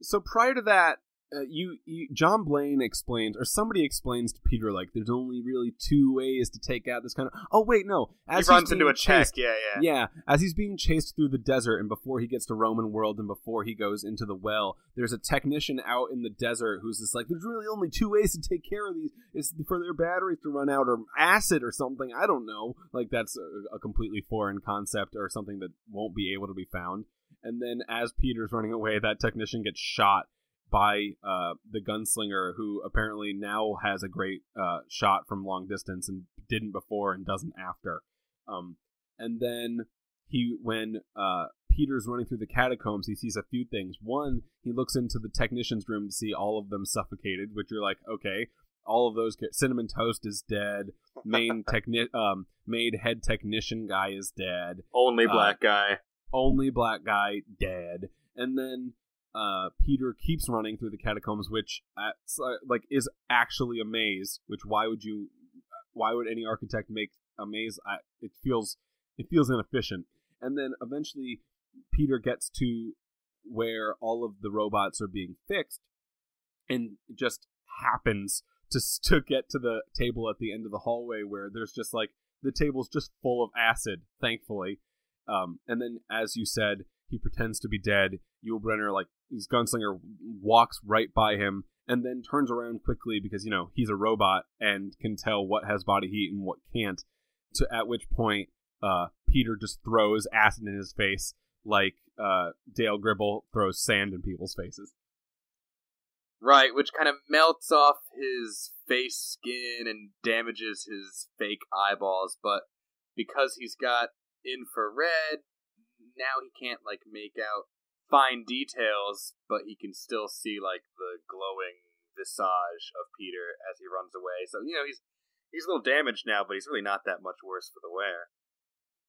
So prior to that, uh, you, you John Blane explains, or somebody explains to Peter like, there's only really two ways to take out this kind of. Oh wait, no. As he he's runs into a check. chased- Yeah, yeah. Yeah, as he's being chased through the desert, and before he gets to Roman world, and before he goes into the well, there's a technician out in the desert who's just like, "There's really only two ways to take care of these: is for their batteries to run out, or acid, or something. I don't know. Like that's a, a completely foreign concept, or something that won't be able to be found." And then, as Peter's running away, that technician gets shot by uh, the gunslinger, who apparently now has a great uh, shot from long distance and didn't before and doesn't after. Um, and then he, when uh, Peter's running through the catacombs, he sees a few things. One, he looks into the technician's room to see all of them suffocated, which you're like, okay, all of those. Cinnamon Toast is dead. Main techni- um, made head technician guy is dead Only Uh, black guy. only black guy dead and then uh peter keeps running through the catacombs which uh, like is actually a maze which why would you why would any architect make a maze? I, it feels it feels inefficient. And then eventually peter gets to where all of the robots are being fixed and just happens to to get to the table at the end of the hallway where there's just like the table's just full of acid thankfully. Um, and then, as you said, he pretends to be dead. Yul Brynner, like his gunslinger, walks right by him and then turns around quickly because you know he's a robot and can tell what has body heat and what can't. To at which point, uh, Peter just throws acid in his face like uh, Dale Gribble throws sand in people's faces. Right, which kind of melts off his face skin and damages his fake eyeballs, but because he's got infrared, now he can't like make out fine details, but he can still see like the glowing visage of Peter as he runs away. So, you know, he's he's a little damaged now, but he's really not that much worse for the wear.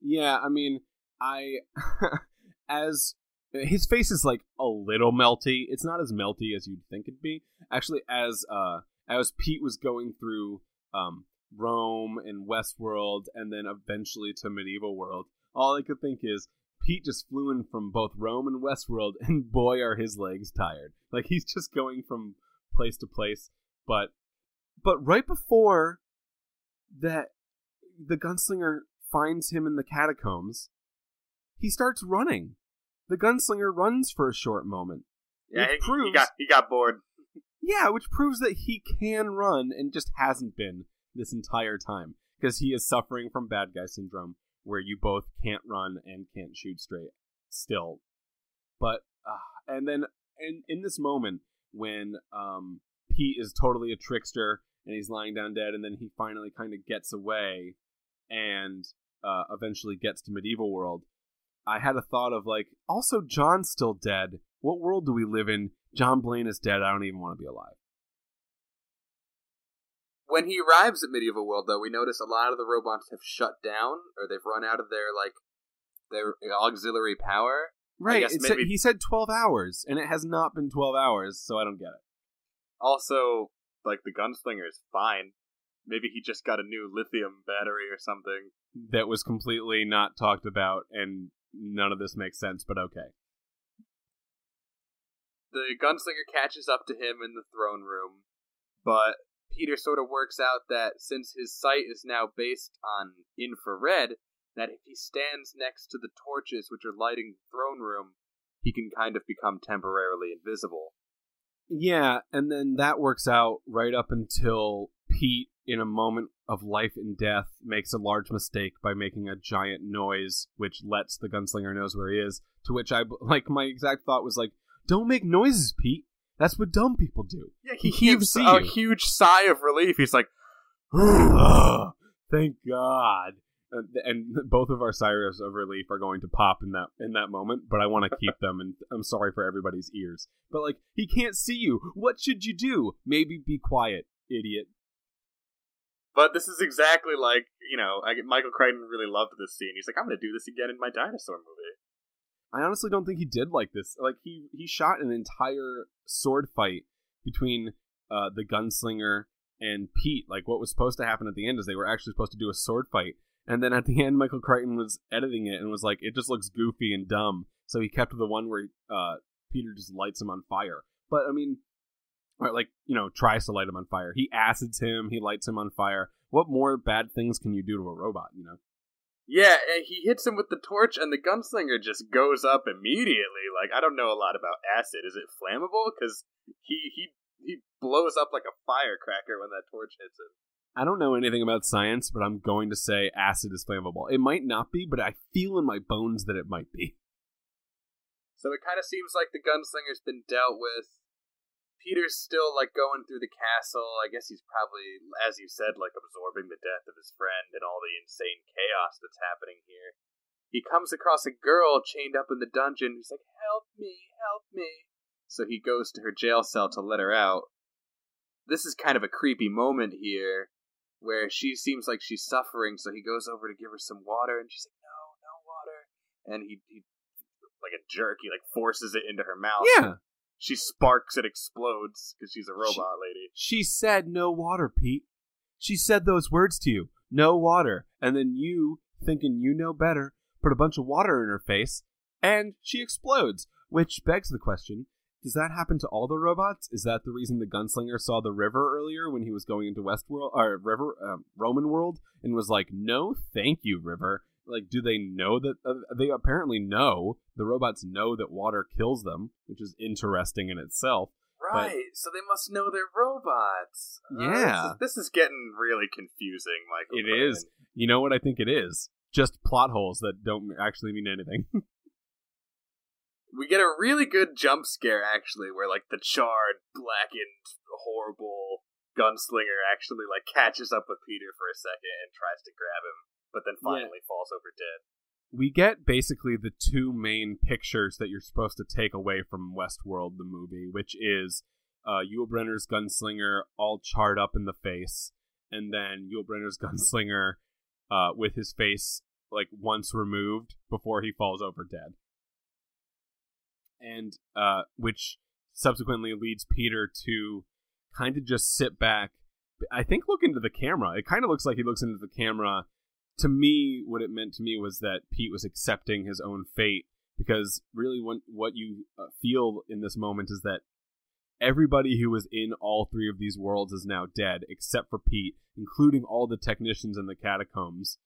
Yeah, I mean, I as his face is like a little melty. It's not as melty as you'd think it'd be. Actually, as uh as Pete was going through um Rome and Westworld and then eventually to medieval world, all I could think is Pete just flew in from both Rome and Westworld, and boy are his legs tired. Like he's just going from place to place but but right before that the gunslinger finds him in the catacombs, he starts running. The gunslinger runs for a short moment. Yeah, he, proves he got he got bored. yeah, which proves that he can run and just hasn't been this entire time because he is suffering from bad guy syndrome, where you both can't run and can't shoot straight still. But uh, and then in in this moment when um Pete is totally a trickster and he's lying down dead, and then he finally kind of gets away and uh, eventually gets to medieval world. I had a thought of like, also John's still dead. What world do we live in? John Blane is dead. I don't even want to be alive. When he arrives at medieval world, though, we notice a lot of the robots have shut down or they've run out of their like their auxiliary power. Right. said- he said 12 hours, and it has not been 12 hours, so I don't get it. Also, like the gunslinger is fine. Maybe he just got a new lithium battery or something. That was completely not talked about, and none of this makes sense, but okay. The gunslinger catches up to him in the throne room, but Peter sort of works out that since his sight is now based on infrared, that if he stands next to the torches which are lighting the throne room, he can kind of become temporarily invisible. Yeah, and then that works out right up until Pete, in a moment of life and death, makes a large mistake by making a giant noise, which lets the gunslinger knows where he is. To which I like my exact thought was like, "Don't make noises, Pete. That's what dumb people do." Yeah, he he heaves a you. huge sigh of relief. He's like, Ugh, Thank God. And, and both of our sirens of relief are going to pop in that in that moment, but I want to keep them, and I'm sorry for everybody's ears. But like, he can't see you. What should you do? Maybe be quiet, idiot. But this is exactly like you know, I, Michael Crichton really loved this scene. He's like, I'm going to do this again in my dinosaur movie. I honestly don't think he did like this. Like he he shot an entire sword fight between uh, the gunslinger and Pete. Like what was supposed to happen at the end is they were actually supposed to do a sword fight, and then at the end, Michael Crichton was editing it and was like, it just looks goofy and dumb. So he kept the one where uh, Peter just lights him on fire. But I mean, or like you know, tries to light him on fire. He acids him. He lights him on fire. What more bad things can you do to a robot? You know. Yeah, he hits him with the torch, and the gunslinger just goes up immediately. Like I don't know a lot about acid. Is it flammable? Because he he he blows up like a firecracker when that torch hits him. I don't know anything about science, but I'm going to say acid is flammable. It might not be, but I feel in my bones that it might be. So it kind of seems like the gunslinger's been dealt with. Peter's still like going through the castle. I guess he's probably, as you said, like absorbing the death of his friend and all the insane chaos that's happening here. He comes across a girl chained up in the dungeon. He's like, "Help me, help me!" So he goes to her jail cell to let her out. This is kind of a creepy moment here, where she seems like she's suffering. So he goes over to give her some water, and she's like, "No, no water." And he, he like a jerk, he like forces it into her mouth. Yeah. She sparks and explodes because she's a robot lady. She said no water, Pete. She said those words to you. No water. And then you, thinking you know better, put a bunch of water in her face, and she explodes. Which begs the question does that happen to all the robots? Is that the reason the gunslinger saw the river earlier when he was going into Westworld, or River, um, Roman World, and was like, no, thank you, River? Like, do they know that? Uh, they apparently know. The robots know that water kills them, which is interesting in itself. Right, so they must know they're robots. Uh, Yeah. this, is, this is getting really confusing, Michael. It is. You know what I think it is? Just plot holes that don't actually mean anything. We get a really good jump scare, actually, where like the charred, blackened, horrible gunslinger actually like catches up with Peter for a second and tries to grab him, but then Yeah. finally falls over dead. we get basically the two main pictures that you're supposed to take away from Westworld, the movie, which is uh, Yul Brynner's gunslinger all charred up in the face, and then Yul Brynner's gunslinger uh, with his face like once removed before he falls over dead, and uh, which subsequently leads Peter to kind of just sit back. I think look into the camera. It kind of looks like he looks into the camera to me, what it meant to me was that Pete was accepting his own fate because really, what what you uh, feel in this moment is that everybody who was in all three of these worlds is now dead except for Pete, including all the technicians in the catacombs.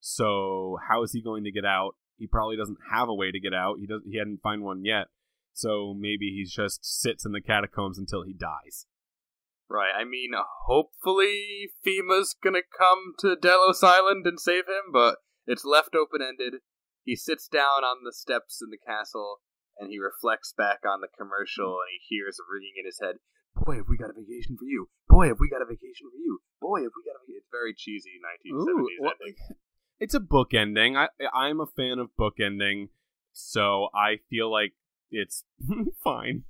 So how is he going to get out? He probably doesn't have a way to get out. He doesn't. He hadn't found one yet. So maybe he just sits in the catacombs until he dies. Right. I mean, hopefully FEMA's gonna come to Delos Island and save him, but it's left open ended. He sits down on the steps in the castle and he reflects back on the commercial and he hears a ringing in his head. Boy, have we got a vacation for you. Boy, have we got a vacation for you. Boy, have we got a vacation. It's very cheesy 1970s Ooh, well. It's a book ending. I I'm a fan of book ending, so I feel like it's fine.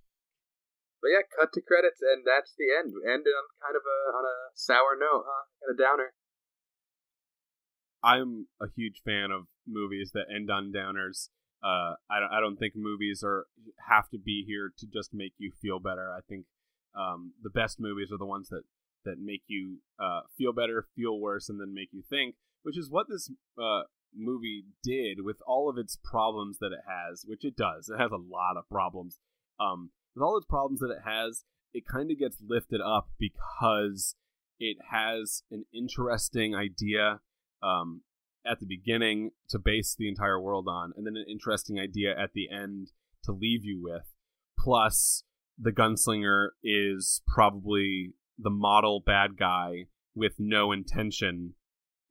But yeah, cut to credits, and that's the end. Ended on kind of a on a sour note, huh? Kind of downer. I'm a huge fan of movies that end on downers. Uh, I don't, I don't think movies are have to be here to just make you feel better. I think um, the best movies are the ones that that make you uh, feel better, feel worse, and then make you think. Which is what this uh, movie did with all of its problems that it has, which it does. It has a lot of problems. Um, with all its problems that it has, it kind of gets lifted up because it has an interesting idea um, at the beginning to base the entire world on, and then an interesting idea at the end to leave you with. Plus, the gunslinger is probably the model bad guy with no intention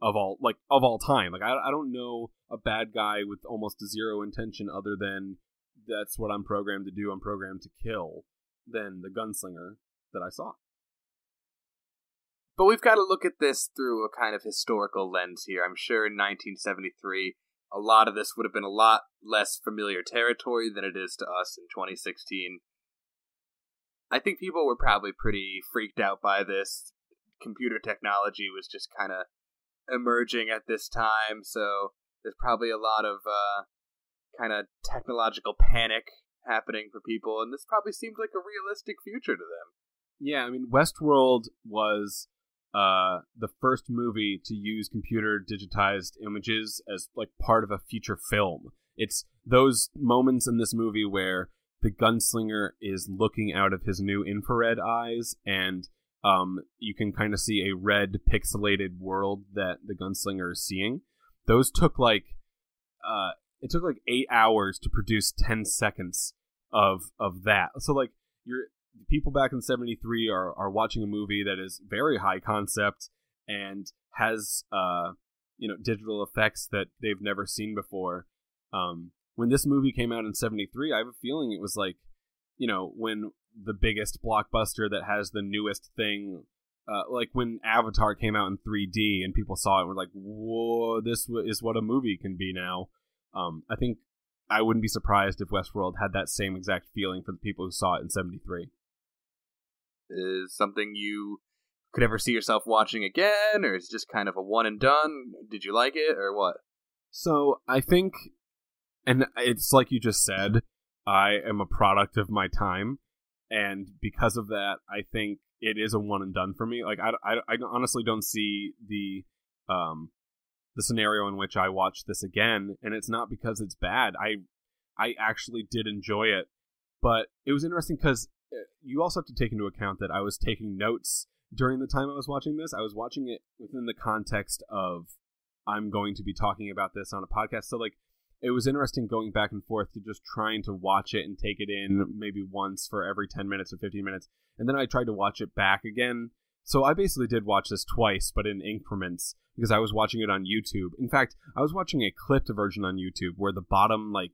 of all like of all time. Like I, I don't know a bad guy with almost zero intention other than that's what I'm programmed to do. I'm programmed to kill. Than the gunslinger that I saw. But we've got to look at this through a kind of historical lens here. I'm sure in 1973, a lot of this would have been a lot less familiar territory than it is to us in 2016. I think people were probably pretty freaked out by this. Computer technology was just kind of emerging at this time, so there's probably a lot of uh, kind of technological panic happening for people, and this probably seemed like a realistic future to them. Yeah, I mean, Westworld was uh, the first movie to use computer digitized images as like part of a feature film. It's those moments in this movie where the gunslinger is looking out of his new infrared eyes and um, you can kind of see a red pixelated world that the gunslinger is seeing. Those took like uh, it took like eight hours to produce ten seconds of of that. So like you're people back in 73 are, are watching a movie that is very high concept and has uh you know digital effects that they've never seen before um when this movie came out in 73 i have a feeling it was like you know when the biggest blockbuster that has the newest thing uh, like when avatar came out in 3d and people saw it were like whoa this is what a movie can be now um i think i wouldn't be surprised if westworld had that same exact feeling for the people who saw it in 73 is something you could ever see yourself watching again, or is it just kind of a one and done? Did you like it, or what? So I think, and it's like you just said, I am a product of my time, and because of that, I think it is a one and done for me. Like I, I, I honestly don't see the um the scenario in which I watched this again, and it's not because it's bad. I I actually did enjoy it, but it was interesting because uh, you also have to take into account that I was taking notes during the time I was watching this. I was watching it within the context of I'm going to be talking about this on a podcast. So like it was interesting going back and forth to just trying to watch it and take it in maybe once for every 10 minutes or 15 minutes. And then I tried to watch it back again. So I basically did watch this twice, but in increments because I was watching it on YouTube. In fact, I was watching a clipped version on YouTube where the bottom like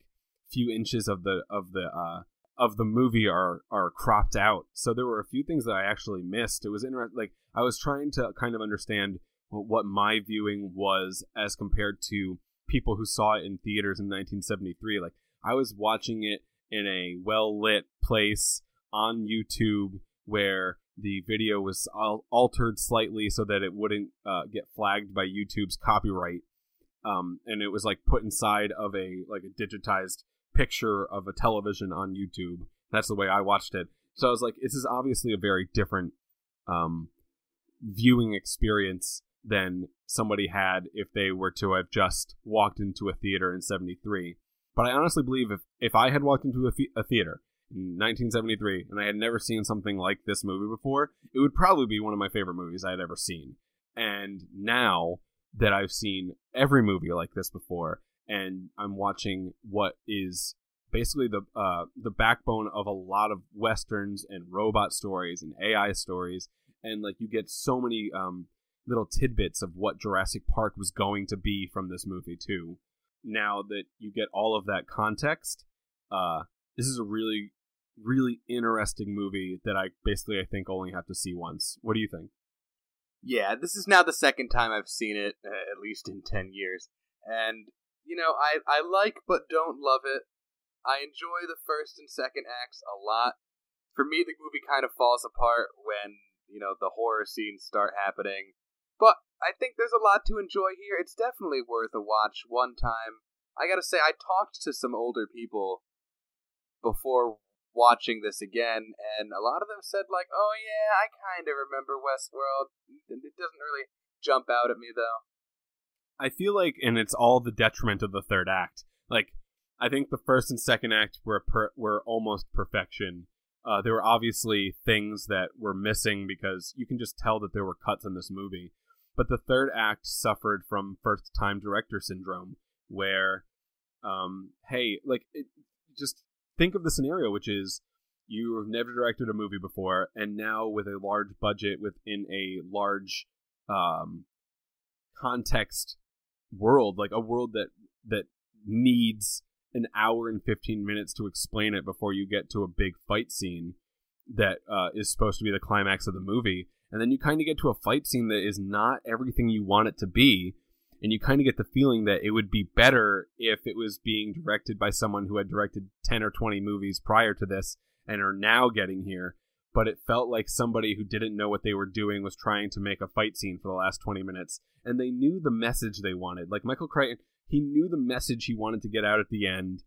few inches of the of the uh of the movie are are cropped out. So there were a few things that I actually missed. It was interesting. Like I was trying to kind of understand what my viewing was as compared to people who saw it in theaters in 1973. Like I was watching it in a well lit place on YouTube where the video was altered slightly so that it wouldn't uh, get flagged by YouTube's copyright. Um, and it was like put inside of a like a digitized picture of a television on YouTube. That's the way I watched it. So I was like, this is obviously a very different um, viewing experience than somebody had if they were to have just walked into a theater in 73. But I honestly believe if, if I had walked into a, a theater in 1973 and I had never seen something like this movie before, it would probably be one of my favorite movies I had ever seen. And now that I've seen every movie like this before, and I'm watching what is basically the uh, the backbone of a lot of westerns and robot stories and AI stories, and like you get so many um, little tidbits of what Jurassic Park was going to be from this movie too. Now that you get all of that context, uh, this is a really really interesting movie that I basically I think only have to see once. What do you think? Yeah, this is now the second time I've seen it, uh, at least in 10 years. And, you know, I, I like but don't love it. I enjoy the first and second acts a lot. For me, the movie kind of falls apart when, you know, the horror scenes start happening. But I think there's a lot to enjoy here. It's definitely worth a watch one time. I gotta say, I talked to some older people before watching this again, and a lot of them said like, "Oh yeah, I kind of remember Westworld." It doesn't really jump out at me though. I feel like, and it's all the detriment of the third act. Like, I think the first and second act were per- were almost perfection. Uh, there were obviously things that were missing because you can just tell that there were cuts in this movie. But the third act suffered from first time director syndrome, where, um, hey, like, it, just think of the scenario, which is you have never directed a movie before, and now with a large budget within a large um, context world, like a world that that needs an hour and 15 minutes to explain it before you get to a big fight scene that uh, is supposed to be the climax of the movie. And then you kind of get to a fight scene that is not everything you want it to be and you kind of get the feeling that it would be better if it was being directed by someone who had directed 10 or 20 movies prior to this and are now getting here but it felt like somebody who didn't know what they were doing was trying to make a fight scene for the last 20 minutes and they knew the message they wanted. Like michael crichton he knew the message he wanted to get out at the end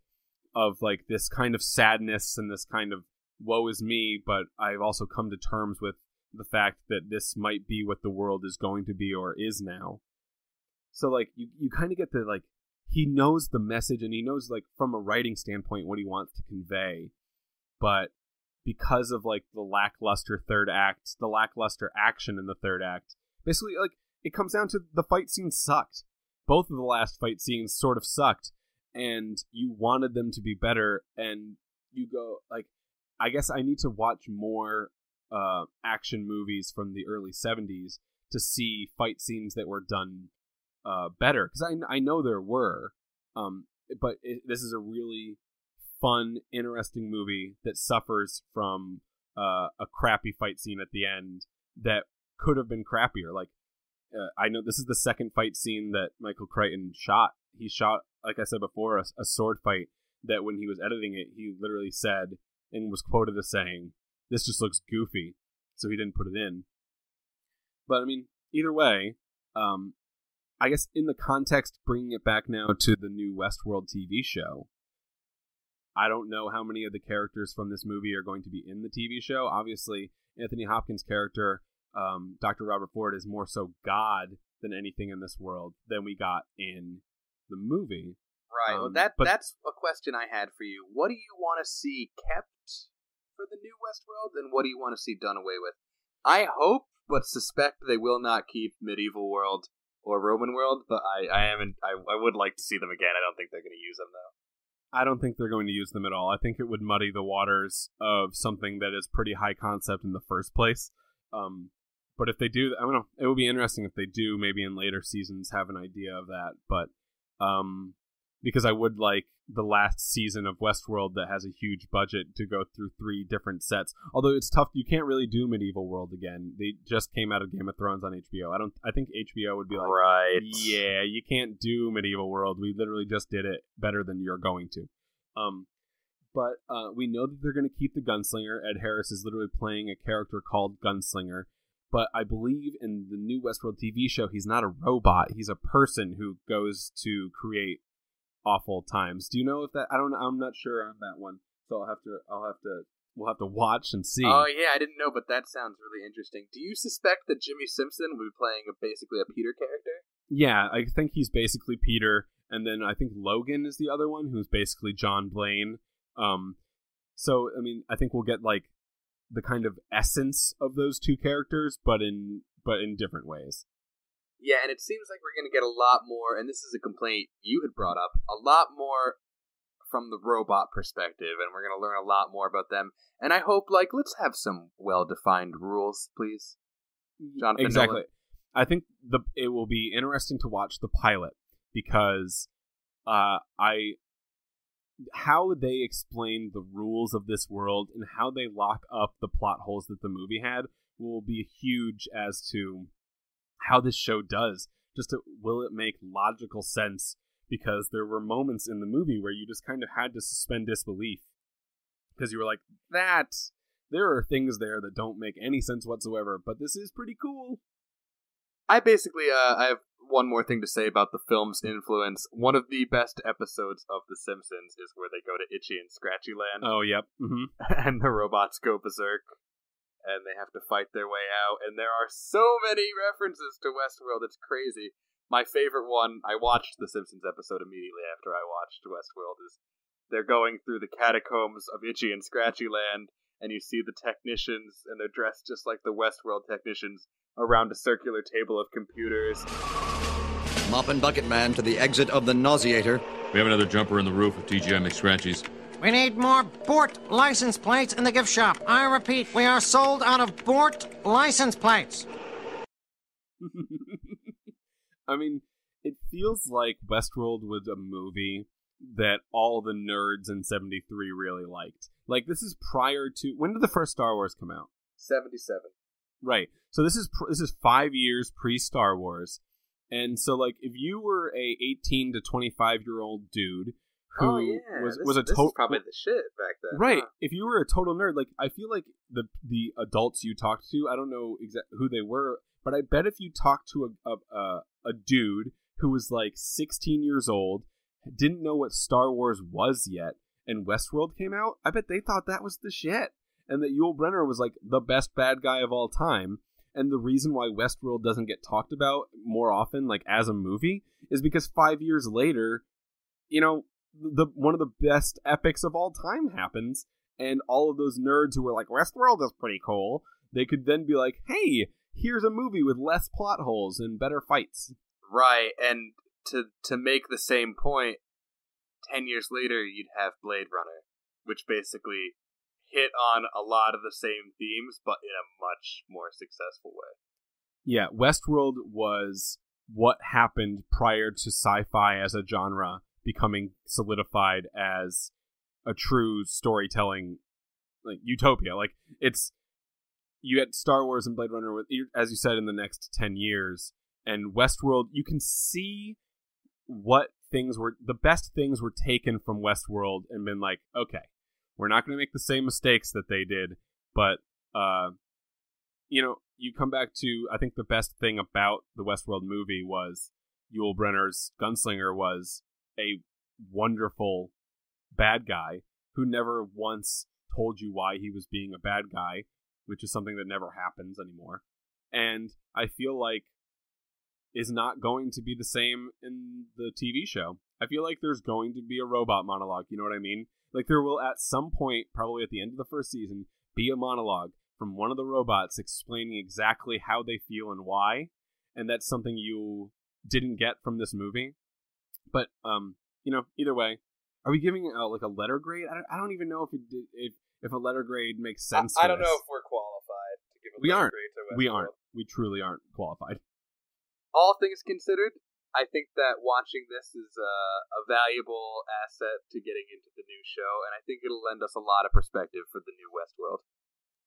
of like this kind of sadness and this kind of woe is me but i've also come to terms with the fact that this might be what the world is going to be or is now so like you, you kind of get the like he knows the message and he knows like from a writing standpoint what he wants to convey, but because of like the lackluster third act, the lackluster action in the third act, basically like it comes down to the fight scenes sucked. Both of the last fight scenes sort of sucked, and you wanted them to be better, and you go like, I guess I need to watch more uh, action movies from the early '70s to see fight scenes that were done uh, better because I I know there were, um, but it, this is a really fun, interesting movie that suffers from uh, a crappy fight scene at the end that could have been crappier. Like uh, I know this is the second fight scene that Michael Crichton shot. He shot, like I said before, a, a sword fight that when he was editing it, he literally said and was quoted as saying, "This just looks goofy," so he didn't put it in. But I mean, either way, um, I guess in the context, bringing it back now to the new Westworld TV show, I don't know how many of the characters from this movie are going to be in the TV show. Obviously, Anthony Hopkins' character, um, Dr. Robert Ford, is more so God than anything in this world than we got in the movie. Right. Um, well, that but, that's a question I had for you. What do you want to see kept for the new Westworld, and what do you want to see done away with? I hope, but suspect they will not keep Medieval World or Roman World, but I I haven't I, I would like to see them again. I don't think they're going to use them though. I don't think they're going to use them at all. I think it would muddy the waters of something that is pretty high concept in the first place. Um, but if they do, I don't know. It would be interesting if they do, maybe in later seasons, have an idea of that. But um, because I would like the last season of Westworld that has a huge budget to go through three different sets. Although it's tough, you can't really do Medieval World again. They just came out of Game of Thrones on HBO. I don't. I think HBO would be like, right, yeah, you can't do Medieval World. We literally just did it better than you're going to. Um, but uh, we know that they're going to keep the gunslinger. Ed Harris is literally playing a character called Gunslinger. But I believe in the new Westworld TV show, he's not a robot. He's a person who goes to create awful times. Do you know if that? I don't. I'm not sure on that one. So I'll have to. I'll have to. We'll have to watch and see. Oh yeah, I didn't know, but that sounds really interesting. Do you suspect that Jimmy Simpson will be playing a, basically a Peter character? Yeah, I think he's basically Peter, and then I think Logan is the other one, who's basically John Blane. Um, So I mean, I think we'll get like the kind of essence of those two characters, but in but in different ways. Yeah, and it seems like we're going to get a lot more, and this is a complaint you had brought up, a lot more from the robot perspective, and we're going to learn a lot more about them. And I hope, like, let's have some well defined rules, please. Jonathan exactly. Nolan. I think the it will be interesting to watch the pilot because uh, I how they explain the rules of this world and how they lock up the plot holes that the movie had will be huge as to how this show does. Just to, will it make logical sense? Because there were moments in the movie where you just kind of had to suspend disbelief because you were like, that there are things there that don't make any sense whatsoever, but this is pretty cool. I basically, uh, I have one more thing to say about the film's influence. One of the best episodes of The Simpsons is where they go to Itchy and Scratchy Land, Oh, yep. hmm and the robots go berserk, and they have to fight their way out. And there are so many references to Westworld, it's crazy. My favorite one, I watched The Simpsons episode immediately after I watched Westworld, is they're going through the catacombs of Itchy and Scratchy Land, and you see the technicians, and they're dressed just like the Westworld technicians around a circular table of computers. Mop and Bucket Man to the exit of the Nauseator. We have another jumper in the roof of TGI McScratchies. We need more Bort license plates in the gift shop. I repeat, we are sold out of Bort license plates. I mean, it feels like Westworld was a movie that all the nerds in 73 really liked. Like, this is prior to. When did the first Star Wars come out? 77. Right. So this is pr- this is five years pre Star Wars, and so like if you were a eighteen to twenty five year old dude who oh yeah, was this, was a total probably the shit back then. right, huh? if you were a total nerd, like I feel like the the adults you talked to, I don't know exactly who they were, but I bet if you talked to a a, a a dude who was like sixteen years old, didn't know what Star Wars was yet, and Westworld came out, I bet they thought that was the shit and that Yul Brynner was like the best bad guy of all time. And the reason why Westworld doesn't get talked about more often, like as a movie, is because five years later, you know, the one of the best epics of all time happens, and all of those nerds who were like Westworld is pretty cool, they could then be like, hey, here's a movie with less plot holes and better fights. Right, and to to make the same point, ten years later, you'd have Blade Runner, which basically hit on a lot of the same themes, but in a much more successful way. Yeah, Westworld was what happened prior to sci-fi as a genre becoming solidified as a true storytelling like utopia. Like it's you had Star Wars and Blade Runner with as you said in the next 10 years and Westworld you can see what things were the best things were taken from Westworld and been like, okay, we're not going to make the same mistakes that they did, but uh you know, you come back to I think the best thing about the Westworld movie was Yul Brynner's gunslinger was a wonderful bad guy who never once told you why he was being a bad guy, which is something that never happens anymore. And I feel like is not going to be the same in the TV show. I feel like there's going to be a robot monologue, you know what I mean? Like there will at some point, probably at the end of the first season, be a monologue from one of the robots explaining exactly how they feel and why. And that's something you didn't get from this movie. But um, you know, either way, are we giving uh, like a letter grade? I don't, I don't even know if did, if if a letter grade makes sense. I, I don't this. know if we're qualified to give a We letter aren't. grade to we aren't. We truly aren't qualified. All things considered, I think that watching this is a, a valuable asset to getting into the new show, and I think it'll lend us a lot of perspective for the new Westworld.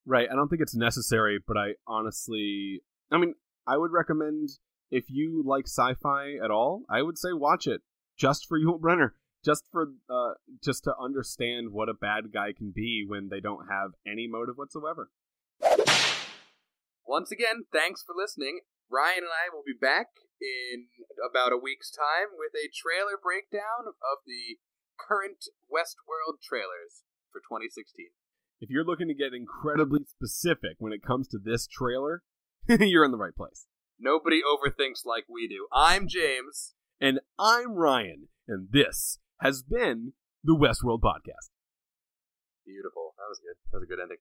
Right. I don't think it's necessary, but I honestly, I mean, I would recommend if you like sci-fi at all, I would say watch it just for Yul Brynner, just for uh, just to understand what a bad guy can be when they don't have any motive whatsoever. Once again, thanks for listening. Ryan and I will be back in about a week's time with a trailer breakdown of the current Westworld trailers for 2016. If you're looking to get incredibly specific when it comes to this trailer, you're in the right place. Nobody overthinks like we do. I'm James. And I'm Ryan, and this has been the Westworld Podcast. Beautiful. that was good. That was a good ending.